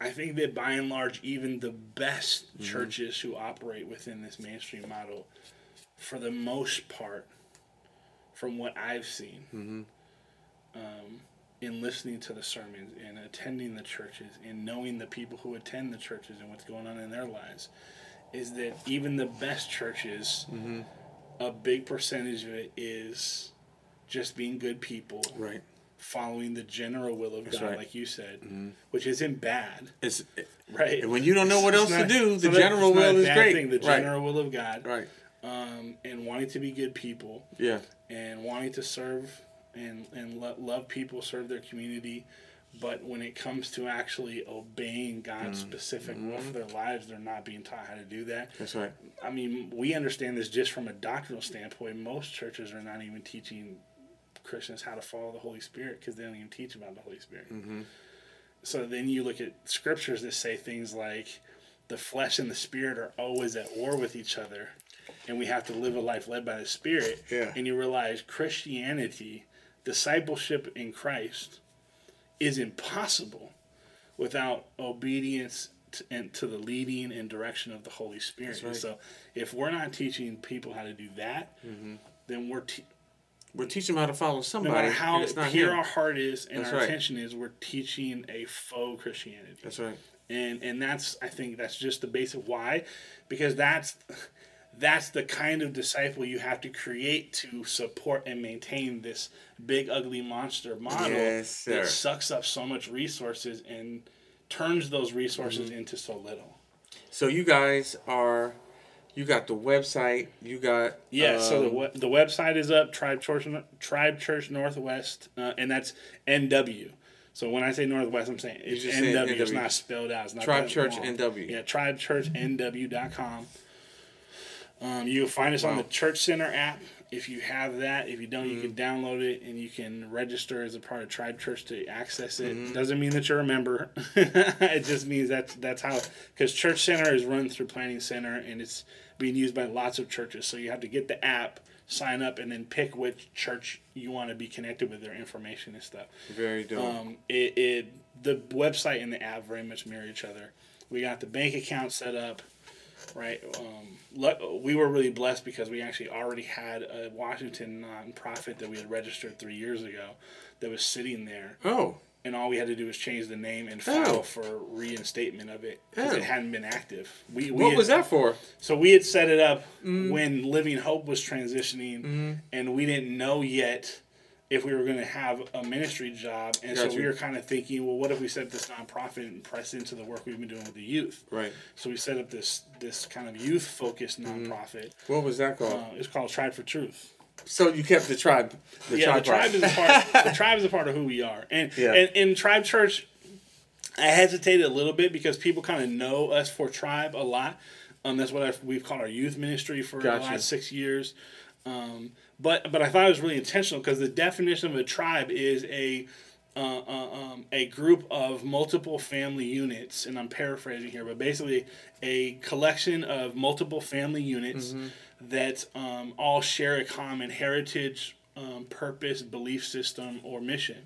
I think that by and large, even the best Mm-hmm. churches who operate within this mainstream model, for the most part, from what I've seen, Mm-hmm. um, in listening to the sermons and attending the churches and knowing the people who attend the churches and what's going on in their lives, is that even the best churches, Mm-hmm. a big percentage of it is just being good people Right. Following the general will of God, right. like you said, which isn't bad, It's right? When you don't know what else It's to do, the general not will is great. Thing, the Right. general will of God, right. um, and wanting to be good people Yeah. and wanting to serve and and lo- love people, serve their community. But when it comes to actually obeying God's Mm-hmm. specific will for their lives, they're not being taught how to do that. That's right. I mean, we understand this just from a doctrinal standpoint. Most churches are not even teaching Christians how to follow the Holy Spirit because they don't even teach about the Holy Spirit. Mm-hmm. So then you look at scriptures that say things like the flesh and the spirit are always at war with each other, and we have to live a life led by the Spirit. Yeah. And you realize Christianity, discipleship in Christ, is impossible without obedience to, and to the leading and direction of the Holy Spirit. Right. And so, if we're not teaching people how to do that, Mm-hmm. then we're te- We're teaching them how to follow no somebody. matter how it's not pure him. our heart is and That's our right. attention is, we're teaching a faux Christianity That's right. and and that's I think that's just the basic why, because that's that's the kind of disciple you have to create to support and maintain this big ugly monster model Yes, that sucks up so much resources and turns those resources Mm-hmm. into so little. So you guys are, you got the website. You got Yeah, so the um, we- the website is up Tribe Church Tribe Church Northwest, uh, and that's NW. So when I say Northwest, I'm saying it's just saying NW. It's not spelled out. It's not Tribe Church long. NW. Yeah, TribeChurchNW.com. Um, you can find us on the Church Center app. if you have that, if you don't, you can download it and you can register as a part of Tribe Church to access it. Doesn't mean that you're a member. it just means that's that's how because Church Center is run through Planning Center and it's being used by lots of churches. So you have to get the app, sign up, and then pick which church you want to be connected with their information and stuff. Very dope. Um, it, it the website and the app very much mirror each other. We got the bank account set up, right? Um, lu- we were really blessed because we actually already had a Washington nonprofit that we had registered three years ago that was sitting there, oh, and all we had to do was change the name and file Oh. for reinstatement of it because Oh. it hadn't been active. We, we what had- was that for? so we had set it up Mm-hmm. when Living Hope was transitioning, and we didn't know yet if we were going to have a ministry job. And so we were kind of thinking, well, what if we set up this nonprofit and press into the work we've been doing with the youth? Right. So we set up this this kind of youth focused Mm-hmm. nonprofit. What was that called? Uh, it's called Tribe for Truth. So you kept the tribe. The yeah, the tribe part. is a part. the tribe is a part of who we are, and Yeah. and in Tribe Church, I hesitated a little bit because people kind of know us for Tribe a lot. Um, that's what I've, we've called our youth ministry for Gotcha. the last six years. Um, but but I thought it was really intentional because the definition of a tribe is a uh, uh, um, a group of multiple family units, and I'm paraphrasing here, but basically a collection of multiple family units that um, all share a common heritage, um, purpose, belief system, or mission.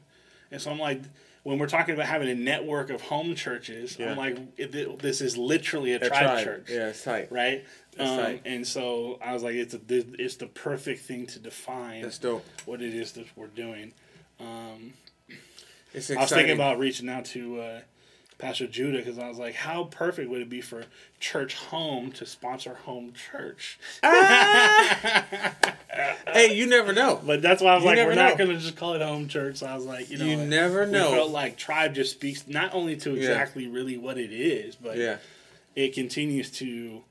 And so I'm like, when we're talking about having a network of home churches, Yeah. I'm like, this is literally a, A tribe, tribe. church Yeah, it's tight. right? Um, tight. and so I was like, it's a, it's the perfect thing to define That's dope. what it is that we're doing. Um, It's I was thinking about reaching out to uh, Pastor Judah because I was like, how perfect would it be for Churchome to sponsor home church? Hey, you never know. But that's why I was You like, we're not going to just call it home church. So I was like, you know, You what? never know. felt like Tribe just speaks not only to exactly really what it is, but Yeah. it continues to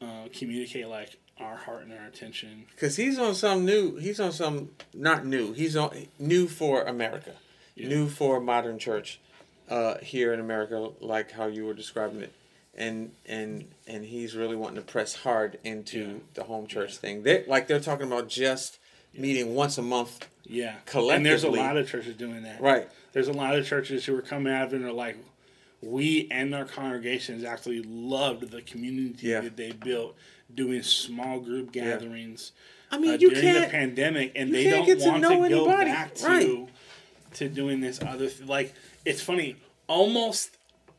uh, communicate like our heart and our attention. Because he's on some new. He's on some not new. He's on new for America, new for modern church, uh, here in America, like how you were describing it, and and and he's really wanting to press hard into Yeah. the home church thing. They like they're talking about just meeting once a month. Yeah. Collectively. And there's a lot of churches doing that. Right. There's a lot of churches who are coming out and are like, we and our congregations actually loved the community Yeah. that they built doing small group gatherings. I mean, uh, you during can't. The pandemic, and they don't get to want to, know go anybody. back to Right. to doing this other th- like it's funny almost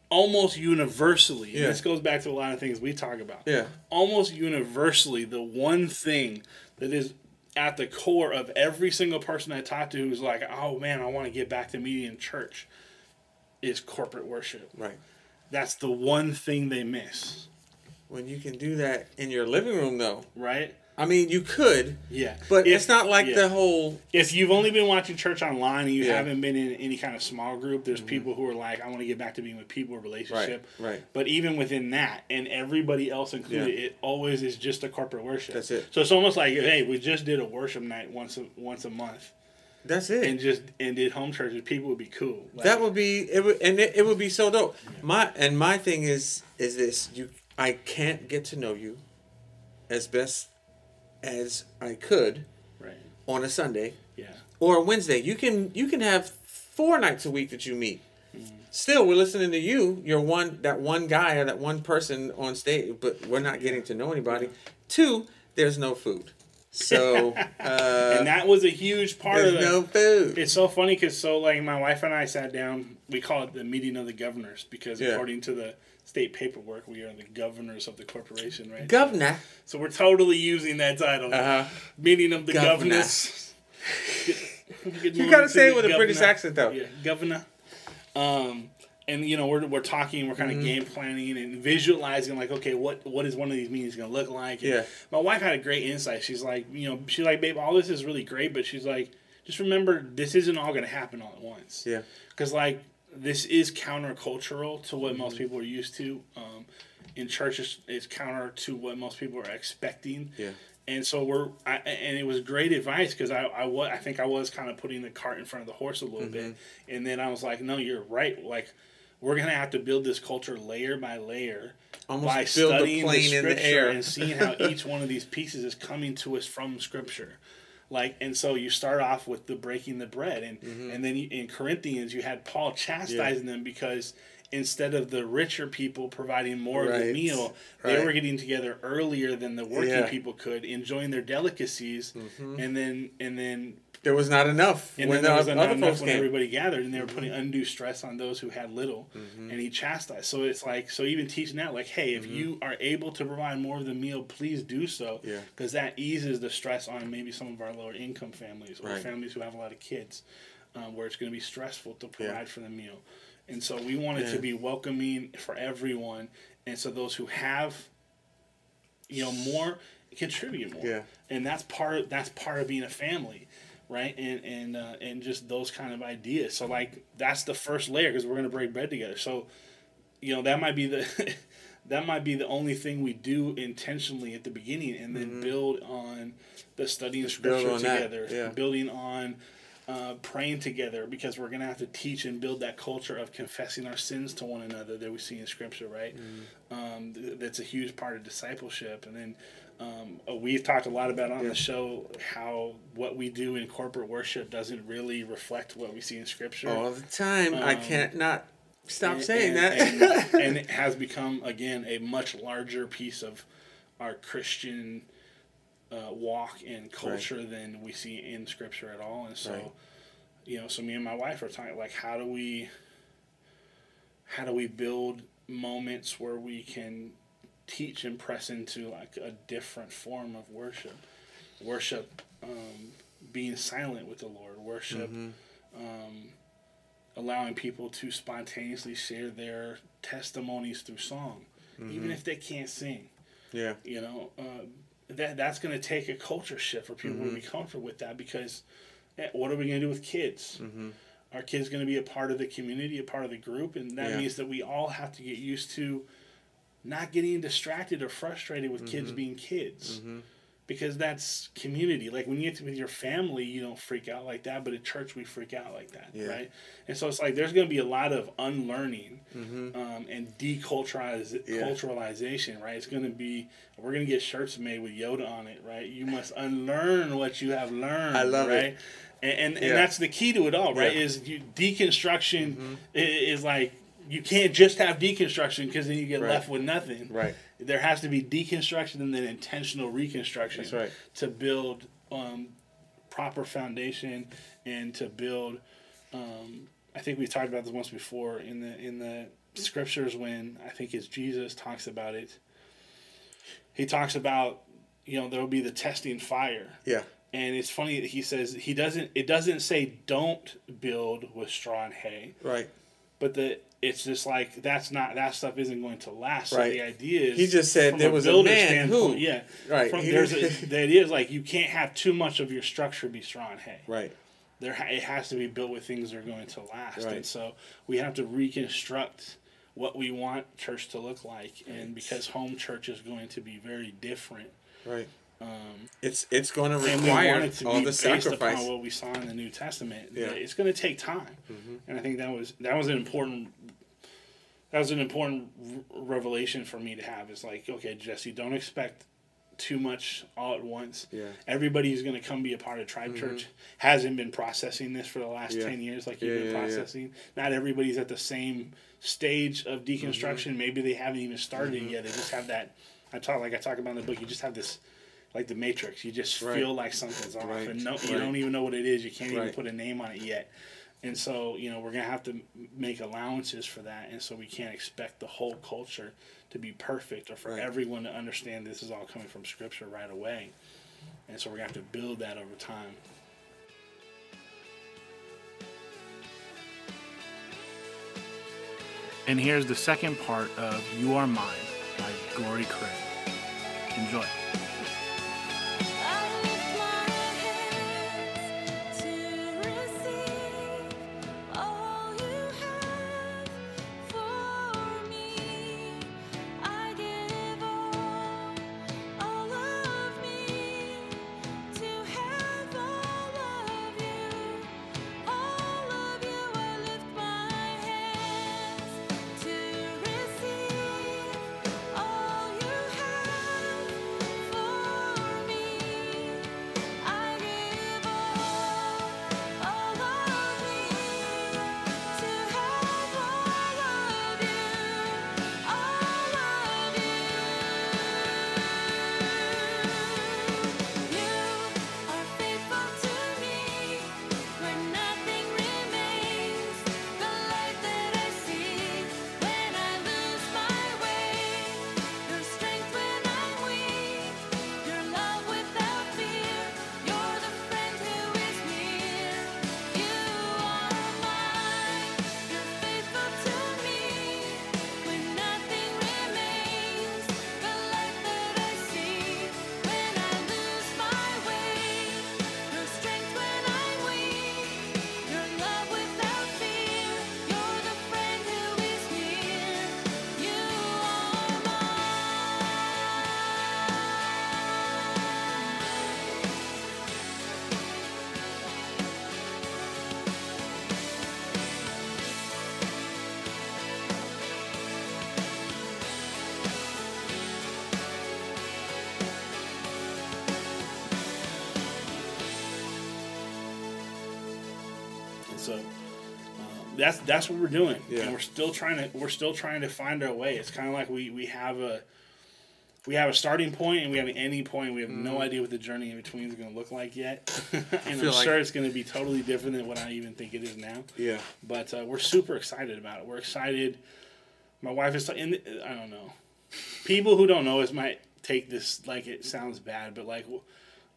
almost universally and Yeah. this goes back to a lot of things we talk about Yeah. almost universally the one thing that is at the core of every single person I talk to who's like, oh man, I want to get back to meeting in church is corporate worship. Right. That's the one thing they miss, When you can do that in your living room, though. right? I mean, you could, Yeah. but If- it's not like yeah. the whole. if you've only been watching church online and you Yeah. Mm-hmm. haven't been in any kind of small group, there's people who are like, I want to get back to being with people, relationship. right. But even within that, and everybody else included, Yeah. it always is just a corporate worship. That's it. So it's almost like, hey, we just did a worship night once a, once a month, That's it. and just and did home churches. People would be cool. Like, That would be it would and it, it would be so dope. My and my thing is is this you I can't get to know you as best as I could right. on a Sunday Yeah. or a Wednesday. You can you can have four nights a week that you meet. Still, we're listening to you. You're one that one guy or that one person on stage, but we're not getting to know anybody. Two, there's no food, so uh, and that was a huge part of the, no food. It's so funny because so like my wife and I sat down. We call it the meeting of the governors because Yeah. according to the state paperwork, we are the governors of the corporation, right? Governor, so we're totally using that title. uh-huh. Meeting of the Governor. governors. You gotta say it with a British accent though. Yeah, governor. Um, and you know we're, we're talking, we're kind Mm-hmm. of game planning and visualizing like, okay, what what is one of these meetings gonna look like? And Yeah. My wife had a great insight. She's like, you know, she's like, babe, all this is really great, but she's like, just remember, this isn't all gonna happen all at once. Yeah. Because like this is countercultural to what Mm-hmm. most people are used to. Um, in churches, it's counter to what most people are expecting. Yeah. And so we're, I, and it was great advice because I, I was, I think I was kind of putting the cart in front of the horse a little bit, and then I was like, no, you're right. Like, we're gonna have to build this culture layer by layer Almost by studying the the scripture air. and seeing how each one of these pieces is coming to us from scripture. Like and so you start off with the breaking the bread and Mm-hmm. and then you, in Corinthians you had Paul chastising them because instead of the richer people providing more of the Right. meal, they were getting together earlier than the working Yeah. Mm-hmm. people could, enjoying their delicacies, and then and then There was not enough and when there was not other enough folks when came. Mm-hmm. everybody gathered, and they were putting undue stress on those who had little, and he chastised. So it's like, so even teaching that, like, hey, if you are able to provide more of the meal, please do so, Mm-hmm. Yeah. because that eases the stress on maybe some of our lower income families or Right. families who have a lot of kids, um, where it's going to be stressful to Yeah. provide for the meal, and so we want it Yeah. to be welcoming for everyone, and so those who have, you know, more contribute more, Yeah. and that's part of, that's part of being a family right and and uh, and just those kind of ideas so like that's the first layer because we're going to break bread together so you know that might be the that might be the only thing we do intentionally at the beginning and then build on the studying Mm-hmm. build scripture together yeah. building on uh, praying together because we're going to have to teach and build that culture of confessing our sins to one another that we see in scripture right Mm-hmm. um, th- that's a huge part of discipleship and then um, uh, we've talked a lot about on the show how what we do in corporate worship doesn't really reflect what we see in scripture all the time. I Um, can't not stop and- saying and- that. and, and it has become again a much larger piece of our Christian uh, walk and culture than we see in Scripture at all. And so, Right. you know, so me and my wife are talking like, how do we, how do we build moments where we can teach and press into like a different form of worship, worship, um, being silent with the Lord, worship um, allowing people to spontaneously share their testimonies through song, even if they can't sing. yeah. You know, uh, that that's going to take a culture shift for people to be comfortable with that because eh, what are we going to do with kids? Are kids going to be a part of the community, a part of the group? And that Yeah. means that we all have to get used to not getting distracted or frustrated with kids mm-hmm. being kids mm-hmm. because that's community. Like when you get to with your family, you don't freak out like that, but at church we freak out like that, Yeah. right? And so it's like there's going to be a lot of unlearning mm-hmm. um, and deculturaliz- Yeah. right? It's going to be we're going to get shirts made with Yoda on it, right? You must unlearn what you have learned. I love right? And and, and Yeah. that's the key to it all, right? Yeah. Is you, deconstruction i- is like you can't just have deconstruction because then you get Right. left with nothing Right. there has to be deconstruction and then intentional reconstruction right. to build um, proper foundation and to build um, i think we talked about this once before in the in the scriptures when i think it's jesus talks about it he talks about you know there will be the testing fire Yeah. and it's funny that he says he doesn't it doesn't say don't build with straw and hay Right. But the it's just like that's not that stuff isn't going to last. So Right. the idea is He just said there was a man who- yeah Right. From, there's a, the idea is like you can't have too much of your structure be straw and hay. Right. There it has to be built with things that are going to last, Right. and so we have to reconstruct what we want church to look like, and because home church is going to be very different. Right. Um, It's it's going to and we want require to all the based sacrifice. upon what we saw in the New Testament. Yeah. Mm-hmm. It's going to take time, and I think that was that was an important that was an important r- revelation for me to have. Is like, okay, Jesse, don't expect too much all at once. Yeah. Everybody who's going to come be a part of Tribe Church hasn't been processing this for the last Yeah. ten years like Yeah, you've been yeah, processing. Not everybody's at the same stage of deconstruction. Mm-hmm. Maybe they haven't even started it yet. They just have that. I talk like I talk about in the book. You just have this like the Matrix. You just Right. feel like something's off, Right. and no, you don't even know what it is. You can't even put a name on it yet. And so, you know, we're gonna have to make allowances for that, and so we can't expect the whole culture to be perfect or for Right. everyone to understand this is all coming from Scripture right away. And so we're gonna have to build that over time. And here's the second part of You Are Mine by Glory Craig. Enjoy. That's that's what we're doing, Yeah. and we're still trying to we're still trying to find our way. It's kind of like we we have a we have a starting point and we have an ending point. We have no idea what the journey in between is going to look like yet, and I'm like- sure it's going to be totally different than what I even think it is now. Yeah. But uh, we're super excited about it. We're excited. My wife is. In I don't know. People who don't know us might take this like it sounds bad, but like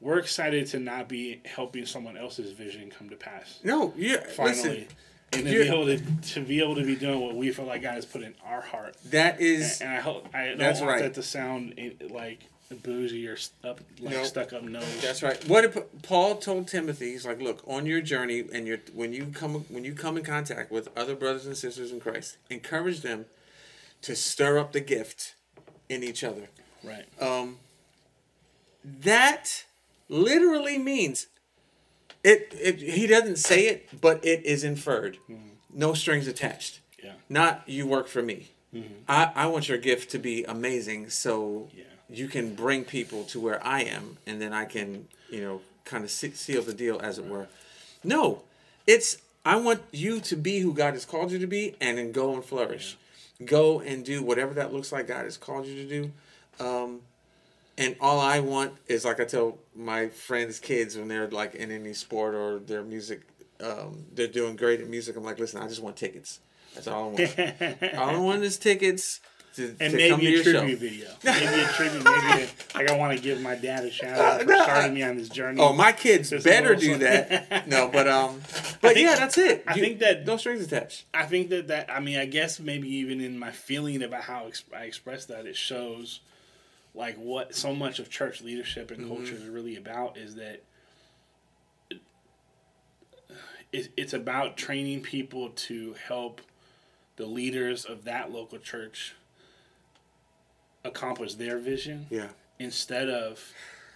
we're excited to not be helping someone else's vision come to pass. No, yeah. Finally, Listen, and to be able to to be able to be doing what we feel like God has put in our heart. that is And I hope I don't That's want right. that to sound eh, like bougie or up like No. stuck up nose. That's right. What did, Paul told Timothy, he's like, look, on your journey and your when you come when you come in contact with other brothers and sisters in Christ, encourage them to stir up the gift in each other. right. Um, that literally means it, it. He doesn't say it, but it is inferred. No strings attached. Yeah. Not you work for me. I, I want your gift to be amazing, so Yeah. you can bring people to where I am, and then I can, you know, kind of seal the deal, as it were. No, it's I want you to be who God has called you to be, and then go and flourish. Go and do whatever that looks like God has called you to do. Um, and all I want is like I tell my friends' kids when they're like in any sport or their music, um, they're doing great in music. I'm like, listen, I just want tickets. That's all I want. all I want is tickets to, and to maybe a tribute show. video. Maybe a tribute. Maybe a, like I want to give my dad a shout out for starting me on this journey. Oh, my kids Just better do that. No, but um, but think- yeah, that's it. I You- think that- no strings attached. I think that that I mean I guess maybe even in my feeling about how I express that it shows like what so much of church leadership and mm-hmm. culture is really about is that it, it's about training people to help the leaders of that local church accomplish their vision Yeah, instead of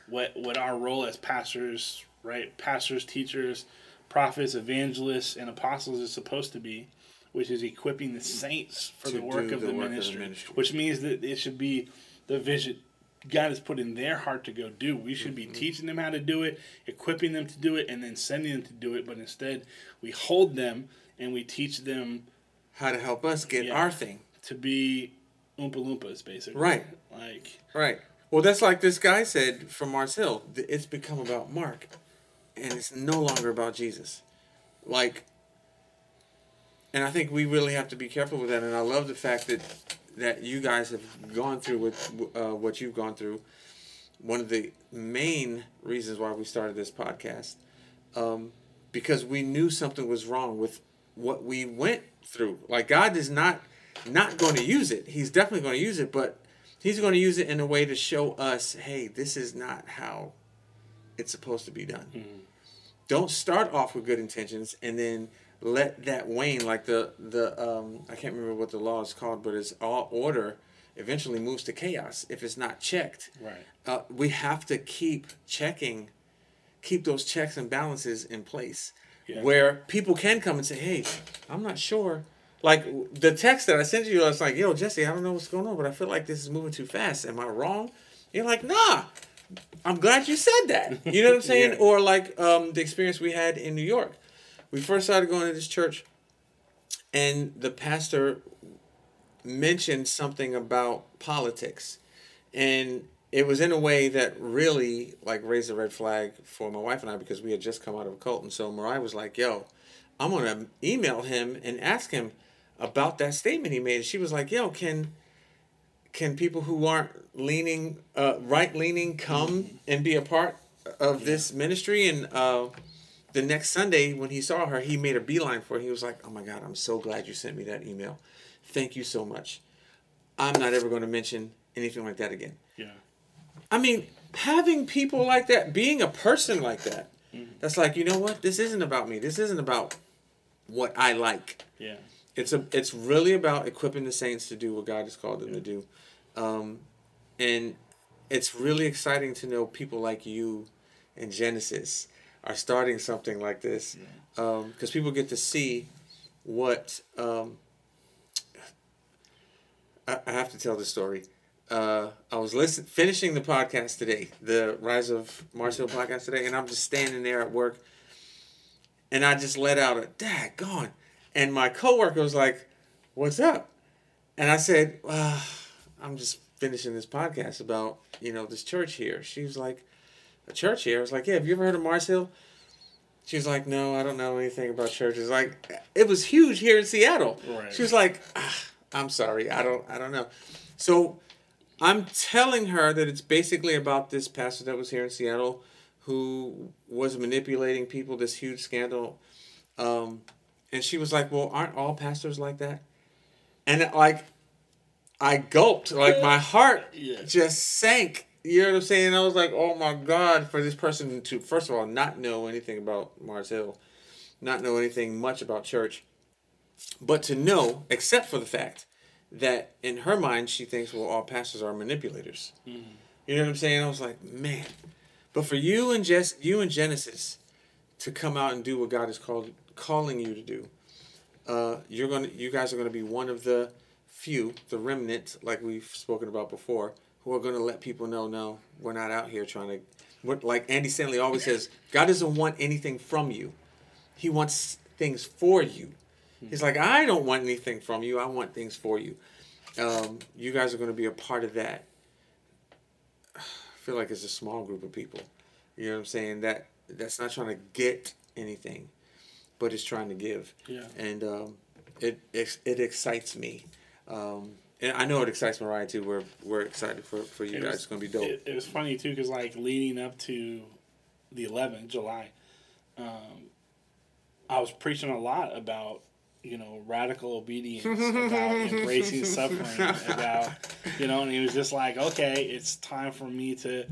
what what our role as pastors, right? Pastors, teachers, prophets, evangelists, and apostles is supposed to be, which is equipping the saints for the work of the the, work of the ministry. Which means that it should be the vision God has put in their heart to go do. We should Mm-hmm. be teaching them how to do it, equipping them to do it, and then sending them to do it. But instead, we hold them and we teach them how to help us get Yeah. our thing to be oompa loompas, basically. Right. Like right. Well, that's like this guy said from Mars Hill. It's become about Mark, and it's no longer about Jesus. Like, and I think we really have to be careful with that. And I love the fact that that you guys have gone through with uh, what you've gone through. One of the main reasons why we started this podcast, um, because we knew something was wrong with what we went through. Like God is not not going to use it. He's definitely going to use it, but He's going to use it in a way to show us, hey, this is not how it's supposed to be done. Don't start off with good intentions and then let that wane. Like the the um, I can't remember what the law is called, but it's all order eventually moves to chaos if it's not checked. Right. Uh, we have to keep checking, keep those checks and balances in place, Yeah. where people can come and say, "Hey, I'm not sure." Like the text that I sent you, I was like, "Yo, Jesse, I don't know what's going on, but I feel like this is moving too fast. Am I wrong?" You're like, "Nah." I'm glad you said that. You know what I'm saying? Yeah. Or like um, the experience we had in New York. We first started going to this church, and the pastor mentioned something about politics, and it was in a way that really like raised a red flag for my wife and I because we had just come out of a cult, and so Mariah was like, "Yo, I'm gonna email him and ask him about that statement he made." She was like, "Yo, can." Can people who aren't leaning, uh, right leaning, come and be a part of this ministry? And uh, the next Sunday, when he saw her, he made a beeline for it. He was like, "Oh my God, I'm so glad you sent me that email. Thank you so much. I'm not ever going to mention anything like that again." Yeah. I mean, having people like that, being a person like that, that's like, you know what? This isn't about me. This isn't about what I like. Yeah. It's a. It's really about equipping the saints to do what God has called them to do, um, and it's really exciting to know people like you and Genesis are starting something like this, because people get to see what. Um, I, I have to tell the story. Uh, I was listen, finishing the podcast today, the Rise of Mars Hill podcast today, and I'm just standing there at work, and I just let out a dad gone, and my coworker was like, "What's up?" And I said, "I'm just finishing this podcast about you know this church here." She was like, "A church here?" I was like, "Yeah, have you ever heard of Mars Hill?" She was like, "No, I don't know anything about churches." Like, it was huge here in Seattle. Right. She was like, ah, "I'm sorry, I don't, I don't know." So, I'm telling her that it's basically about this pastor that was here in Seattle, who was manipulating people. This huge scandal, um, and she was like, "Well, aren't all pastors like that?" And it, like, I gulped, like my heart Yeah. just sank. You know what I'm saying? I was like, oh my God, for this person to, first of all, not know anything about Mars Hill, not know anything much about church, but to know, except for the fact that in her mind, she thinks, well, all pastors are manipulators. You know what I'm saying? I was like, man. But for you and Jess, you and Genesis to come out and do what God is called calling you to do, uh, you're gonna, you guys are gonna be one of the few, the remnant, like we've spoken about before, who are gonna let people know, no, we're not out here trying to. What like Andy Stanley always says, God doesn't want anything from you. He wants things for you. He's like, I don't want anything from you. I want things for you. Um, you guys are going to be a part of that. I feel like it's a small group of people. You know what I'm saying? That that's not trying to get anything, but it's trying to give. Yeah. And um, it, it it excites me. Um, and I know it excites Mariah too. We're we're excited for, for you It guys. was- it's going to be dope. It, it was funny too, because like leading up to the 11th July, um, I was preaching a lot about you know radical obedience, about embracing suffering, about you know, and it was just like, okay, it's time for me to.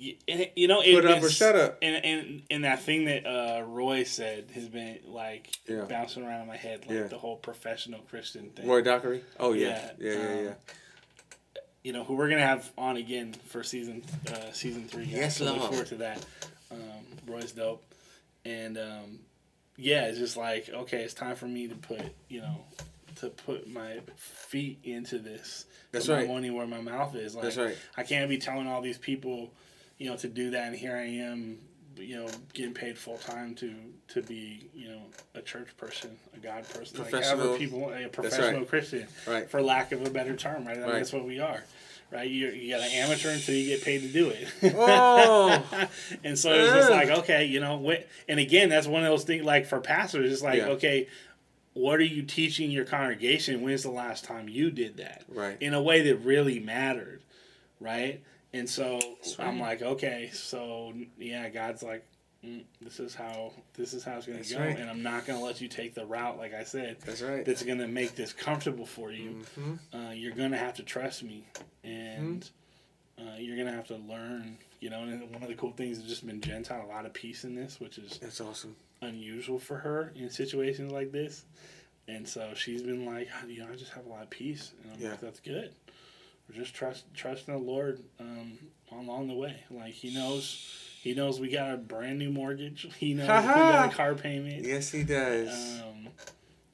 Y- You know, it, Put up or shut up. and and and that thing that uh, Roy said has been like Yeah. bouncing around in my head, like Yeah. the whole professional Christian thing Roy Dockery? Oh yeah, yeah, Yeah, yeah, um, yeah. you know, who we're gonna have on again for season uh, season three. guys. Yes, so look forward to that. Um, Roy's dope, and um, yeah, it's just like okay, it's time for me to put you know to put my feet into this. That's Put my right. money where my mouth is. Like, That's right. I can't be telling all these people, you know, to do that, and here I am, you know, getting paid full time to to be, you know, a church person, a God person, like however people, a professional Christian, Right. for lack of a better term, right? I mean, Right. That's what we are, right? You you got an amateur until you get paid to do it. Oh. and so it's just like, okay, you know, what? And again, that's one of those things. Like for pastors, it's like, Yeah. okay, what are you teaching your congregation? When's the last time you did that? Right. In a way that really mattered, right? And so I'm like, okay, so yeah, God's like, mm, this is how this is how it's gonna That's go, right. and I'm not gonna let you take the route, like I said, That's right. that's gonna make this comfortable for you. Mhm. Uh, you're gonna have to trust me, and Mm-hmm. uh, you're gonna have to learn. You know, and one of the cool things has just been Jen taught a lot of peace in this, which is That's awesome. unusual for her in situations like this. And so she's been like, you know, I just have a lot of peace, and I'm Yeah. like, that's good. We're just trust trusting the Lord um, along the way. Like He knows, He knows we got a brand new mortgage. He knows we got a car payment. Yes, he does. Um,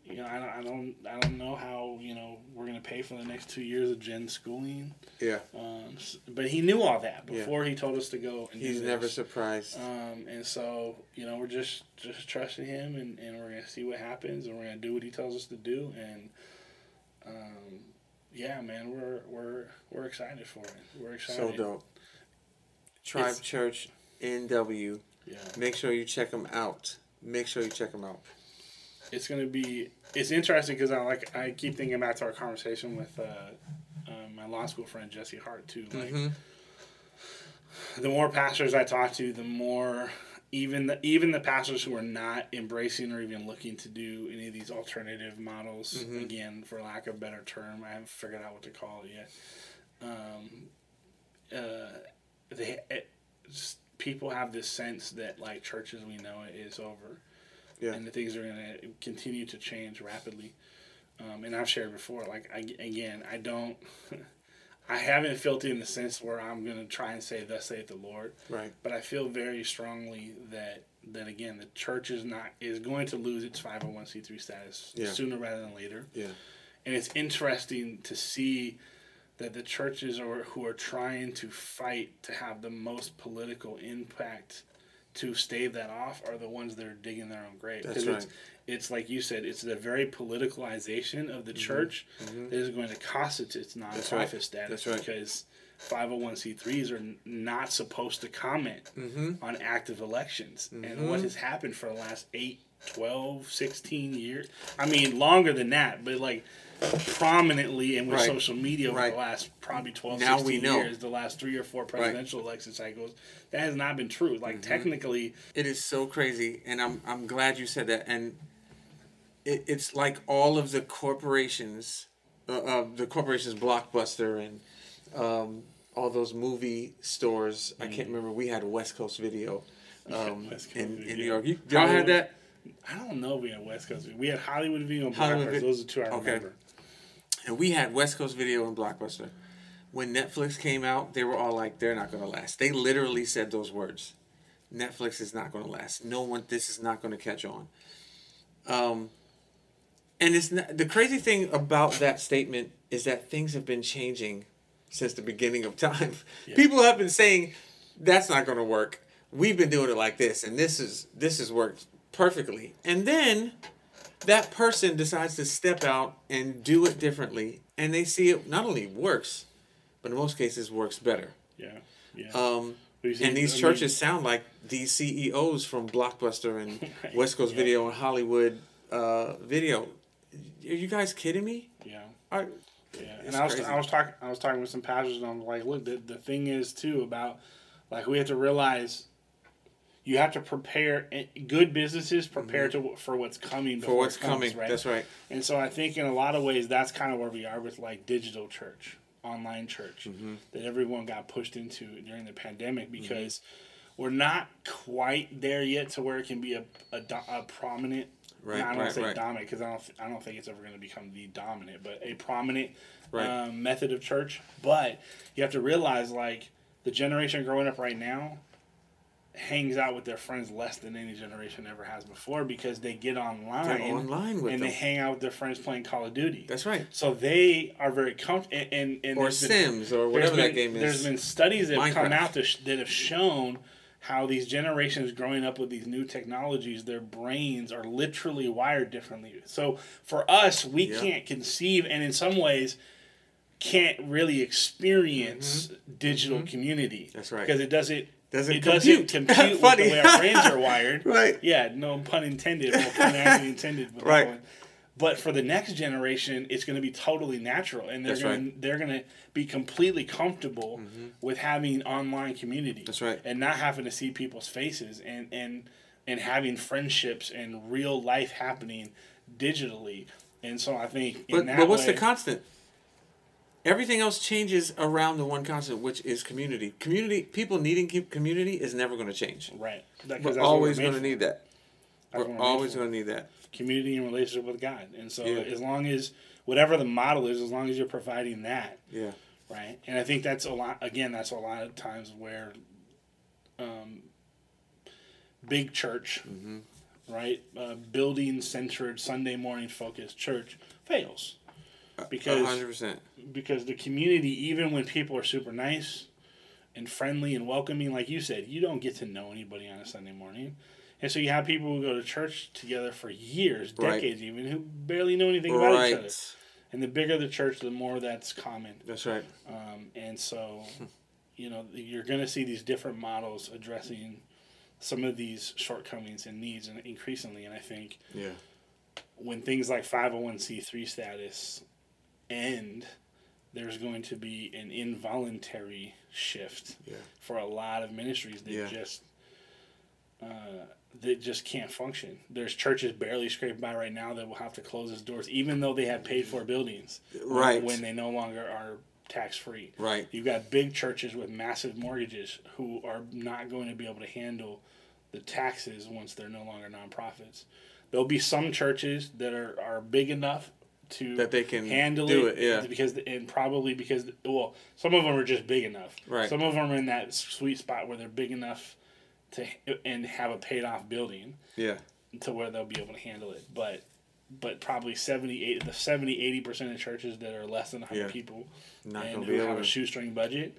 you know, I don't, I don't, I don't know how you know we're gonna pay for the next two years of Jen's schooling. yeah. Um, but he knew all that Yeah. before he told us to go. And He's never surprised. Um, and so, you know, we're just just trusting him, and, and we're gonna see what happens, and we're gonna do what he tells us to do, and um, yeah, man, we're we're we're excited for it. We're excited. so dope. Tribe It's- Church NW. Yeah, Make sure you check them out. Make sure you check them out. it's gonna be. It's interesting because I like I keep thinking back to our conversation with uh, uh, my law school friend Jesse Hart too. Like Mhm. the more pastors I talk to, the more even the even the pastors who are not embracing or even looking to do any of these alternative models, Mhm. again, for lack of a better term, I haven't figured out what to call it yet. Um, uh, they it, just, people have this sense that like churches we know it is over, Yeah. and the things are going to continue to change rapidly. Um, and I've shared before, like I, again, I don't. I haven't felt it in the sense where I'm going to try and say, "Thus saith the Lord," Right. but I feel very strongly that that again, the church is not is going to lose its 501c3 status Yeah. sooner rather than later. Yeah. And it's interesting to see that the churches are who are trying to fight to have the most political impact to stave that off are the ones that are digging their own grave. That's 'Cause It's, right. it's like you said, it's the very politicalization of the church that is going to cost it its nonprofit Mm-hmm. right. status That's right. because 501c3s are n- not supposed to comment Mm-hmm. on active elections. And what has happened for the last 8, 12, 16 years? I mean, longer than that, but like prominently and with Right. social media over Right. the last probably 12, Now 16 we know. years, the last three or four presidential election cycles, that has not been true. Like, Mm-hmm. technically, It is so crazy, and I'm I'm glad you said that. And it, it's like all of the corporations, uh, uh, the corporations Blockbuster and um, all those movie stores. I can't remember. We had West Coast Video um, West Coast in, in New York. You, y'all had that? I don't know if we had West Coast. We had Hollywood Video and Hollywood Blockbuster. Vid- Those are the two I okay. remember. And we had West Coast Video and Blockbuster. When Netflix came out, they were all like, "They're not going to last." They literally said those words. Netflix is not going to last. No one. This is not going to catch on. Um, and it's not, the crazy thing about that statement is that things have been changing since the beginning of time. People have been saying that's not going to work. We've been doing it like this, and this is this has worked perfectly. And then that person decides to step out and do it differently, and they see it not only works, but in most cases works better. Yeah. Yeah. Um, see, and these I mean- churches sound like these CEOs from Blockbuster and Right, West Coast yeah. Video and Hollywood uh, Video. Are you guys kidding me? yeah. Are, Yeah, and I was. I was talking I was talking with some pastors and I'm like, look, the the thing is too about like we have to realize you have to prepare eh, good businesses prepare to for what's coming Mm-hmm. for what's comes, coming? right? That's right. And so I think in a lot of ways that's kind of where we are with like digital church, online church Mm-hmm. that everyone got pushed into during the pandemic because we're not quite there yet to where it can be a a, a prominent. Right, I don't right, say right. dominant because I don't I don't think it's ever going to become the dominant, but a prominent Right. um, method of church. But you have to realize like the generation growing up right now hangs out with their friends less than any generation ever has before because they get online, They're online with and them. they hang out with their friends playing Call of Duty. That's right. So they are very comfortable, and, and, and Or there's been- Sims or whatever that game is. There's been studies that have come out that, sh- that have shown how these generations growing up with these new technologies, their brains are literally wired differently. So for us, we Yeah. can't conceive, and in some ways, can't really experience digital community. Mm-hmm. That's right. Because it doesn't. Doesn't it compute. doesn't compute with Funny. the way our brains are wired. Right. Yeah, no pun intended. Well, pun actually intended. With that Right. one. But for the next generation, it's going to be totally natural, and they're That's going right. to they're going to be completely comfortable mm-hmm. with having online community. That's right. and not having to see people's faces, and and and having friendships and real life happening digitally. And so I think, in But, that but what's way, the constant? Everything else changes around the one constant, which is community. Community, people needing community is never going to change. right? That- We're always going to need that. That's We're always going to need that. community and relationship with God. And so Yeah. as long as whatever the model is, as long as you're providing that, Yeah. right? And I think that's a lot. Again, that's a lot of times where, um, big church, Mm-hmm. right, uh, building centered Sunday morning focused church fails because hundred percent. because the community, even when people are super nice and friendly and welcoming, like you said, you don't get to know anybody on a Sunday morning. And so you have people who go to church together for years, Right. decades even, who barely know anything about each other. And the bigger the church, the more that's common. That's right. Um, and so, you know, you're going to see these different models addressing some of these shortcomings and needs, and increasingly. And I think Yeah. when things like 501c3 status end, there's going to be an involuntary shift Yeah. for a lot of ministries that Yeah. just uh, that just can't function. There's churches barely scraped by right now that will have to close its doors, even though they have paid for buildings, Right. When they no longer are tax free, Right. You've got big churches with massive mortgages who are not going to be able to handle the taxes once they're no longer nonprofits. There'll be some churches that are, are big enough to That they can handle do it, it, yeah. because and probably because well some of them are just big enough Right. some of them are in that sweet spot where they're big enough to and have a paid off building Yeah. to where they'll be able to handle it but but probably 78 the 70 80 percent of churches that are less than 100 Yeah. people Not and who be have a shoestring budget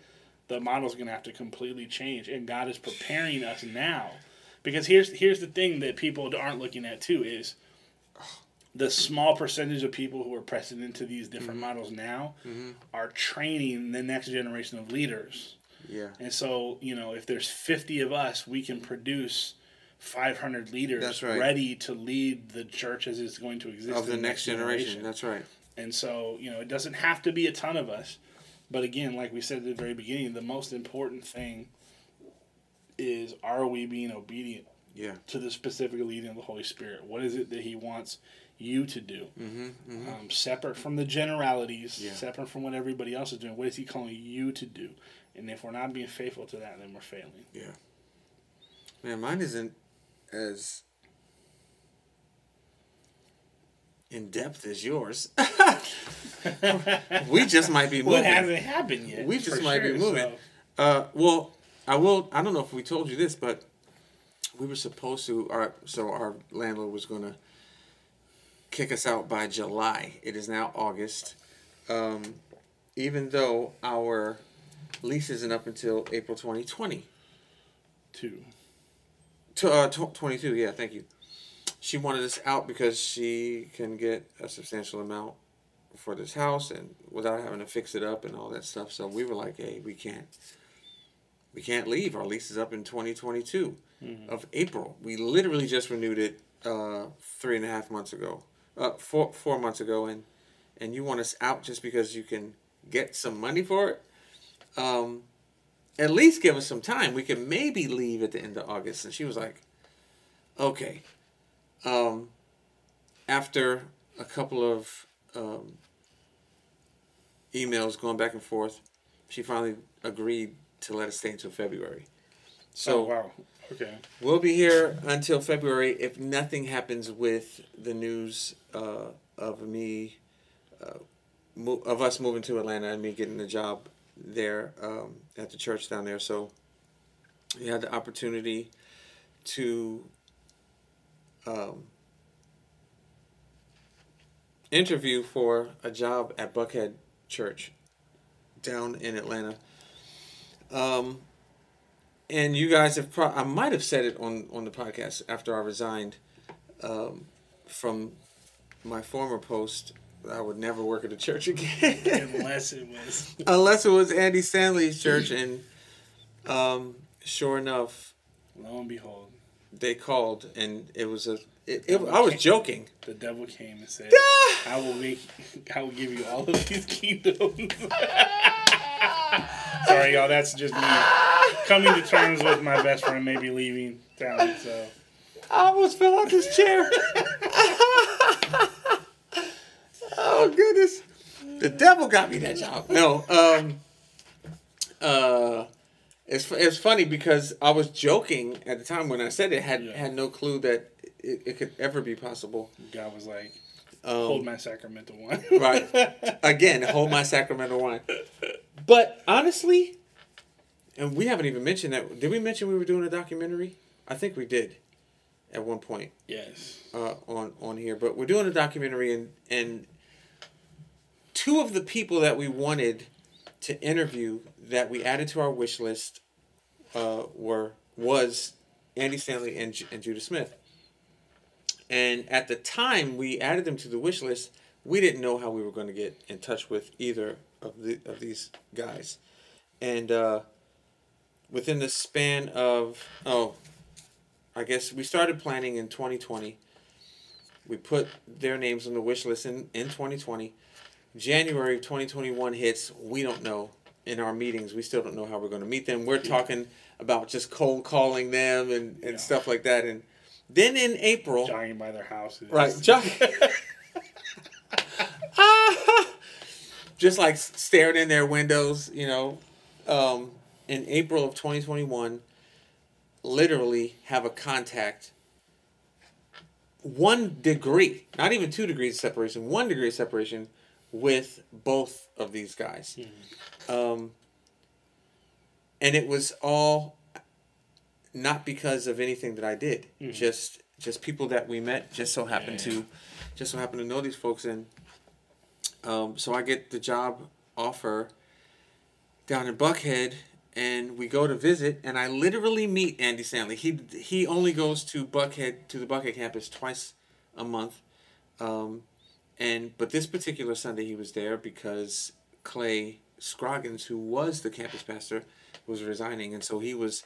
the model's going to have to completely change and god is preparing us now Because here's here's the thing that people aren't looking at too is the small percentage of people who are pressing into these different mm-hmm. models now mm-hmm. are training the next generation of leaders. Yeah. And so, you know, if there's 50 of us, we can produce 500 leaders right. ready to lead the church as it's going to exist Of the in next generation. That's right. and so, you know, it doesn't have to be a ton of us. But again, like we said at the very beginning, the most important thing is are we being obedient Yeah. to the specific leading of the Holy Spirit? What is it that He wants you to do? Mm-hmm, Um, separate from the generalities, Yeah. separate from what everybody else is doing. What is He calling you to do? And if we're not being faithful to that, then we're failing. Yeah. Man, mine isn't as in depth as yours. we just might be moving. hasn't happened yet. We just might be moving. so- Uh, well, I will. I don't know if we told you this, but we were supposed to. Our so our landlord was going to kick us out by July. It is now August. Um, even though our lease isn't up until April 2020. Two. To, uh, tw- 22, yeah, thank you. She wanted us out because she can get a substantial amount for this house and without having to fix it up and all that stuff. So we were like, hey, we can't we can't leave. Our lease is up in 2022 of April. We literally just renewed it uh, three and a half months ago, uh, four four months ago, and and you want us out just because you can get some money for it. Um, at least give us some time. We can maybe leave at the end of August. And she was like, okay. Um, after a couple of um, emails going back and forth, she finally agreed to let us stay until February. So oh, wow. Okay. we'll be here until February if nothing happens with the news uh, of me, uh, mo- of us moving to Atlanta and me getting a job there um, at the church down there. So we had the opportunity to um, interview for a job at Buckhead Church down in Atlanta. Um, and you guys have pro- I might have said it on on the podcast after I resigned um, from my former post. I would never work at a church again Unless it was. unless it was Andy Stanley's church, and um, sure enough, Lo and behold, they called, and it was a. It, it, I was joking. the devil came and said, "I will make, I will give you all of these kingdoms." Sorry, y'all. That's just me coming to terms with my best friend maybe leaving town. So I almost fell off this chair. oh goodness, the devil got me that job. No, um, uh, it's it's funny because I was joking at the time when I said it. Had Yeah. had no clue that it, it could ever be possible. God was like, Um, "Hold my sacramental wine. right again hold my sacramental wine but honestly and we haven't even mentioned that did we mention we were doing a documentary i think we did at one point yes. uh, on on here but we're doing a documentary and and two of the people that we wanted to interview that we added to our wish list uh, were was andy stanley and, and judah smith and at the time we added them to the wish list, we didn't know how we were going to get in touch with either of the of these guys. And uh, within the span of oh, I guess we started planning in 2020. We put their names on the wish list in, in 2020. January of 2021 hits, we don't know. In our meetings, we still don't know how we're going to meet them. We're talking about just cold calling them and, and Yeah. stuff like that. And then in April, Jogging by their houses. Right, John. Just like staring in their windows, you know. Um, in April of 2021, literally have a contact. One degree, not even two degrees of separation, one degree of separation with both of these guys. Um, and it was all not because of anything that I did. Just just people that we met just so happened Yeah. to just so happened to know these folks and um, so I get the job offer down in Buckhead and we go to visit, and I literally meet Andy Stanley. He he only goes to Buckhead to the Buckhead campus twice a month, um, and but this particular Sunday he was there because Clay Scroggins, who was the campus pastor, was resigning, and so he was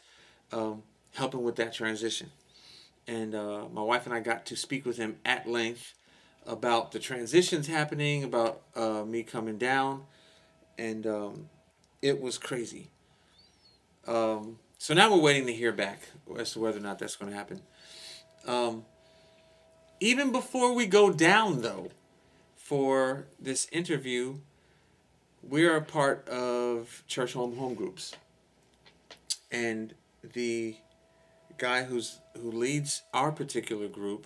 um, helping with that transition. And uh, my wife and I got to speak with him at length about the transitions happening, about uh, me coming down, and um, it was crazy. Um, so now we're waiting to hear back as to whether or not that's going to happen. Um, even before we go down, though, for this interview, we're a part of Churchome home groups, and the guy who's who leads our particular group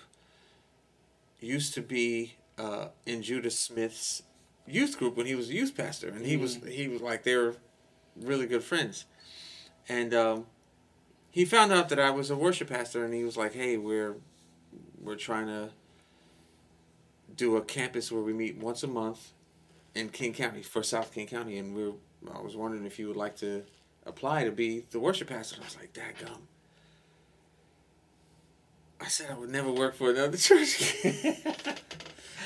used to be uh, in Judah Smith's youth group when he was a youth pastor, and he was he was like they were really good friends, and um, he found out that I was a worship pastor, and he was like, "Hey, we're we're trying to do a campus where we meet once a month in King County for South King County, and we're I was wondering if you would like to apply to be the worship pastor." And I was like, "Dadgum." I said I would never work for another church.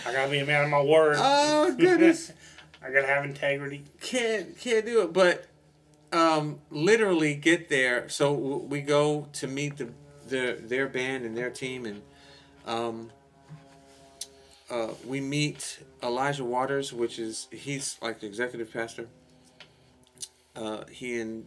I gotta be a man of my word. oh goodness. I gotta have integrity. can't can't do it but um literally get there so we go to meet the their their band and their team and um uh, we meet Elijah Waters, which is he's like the executive pastor. Uh, he and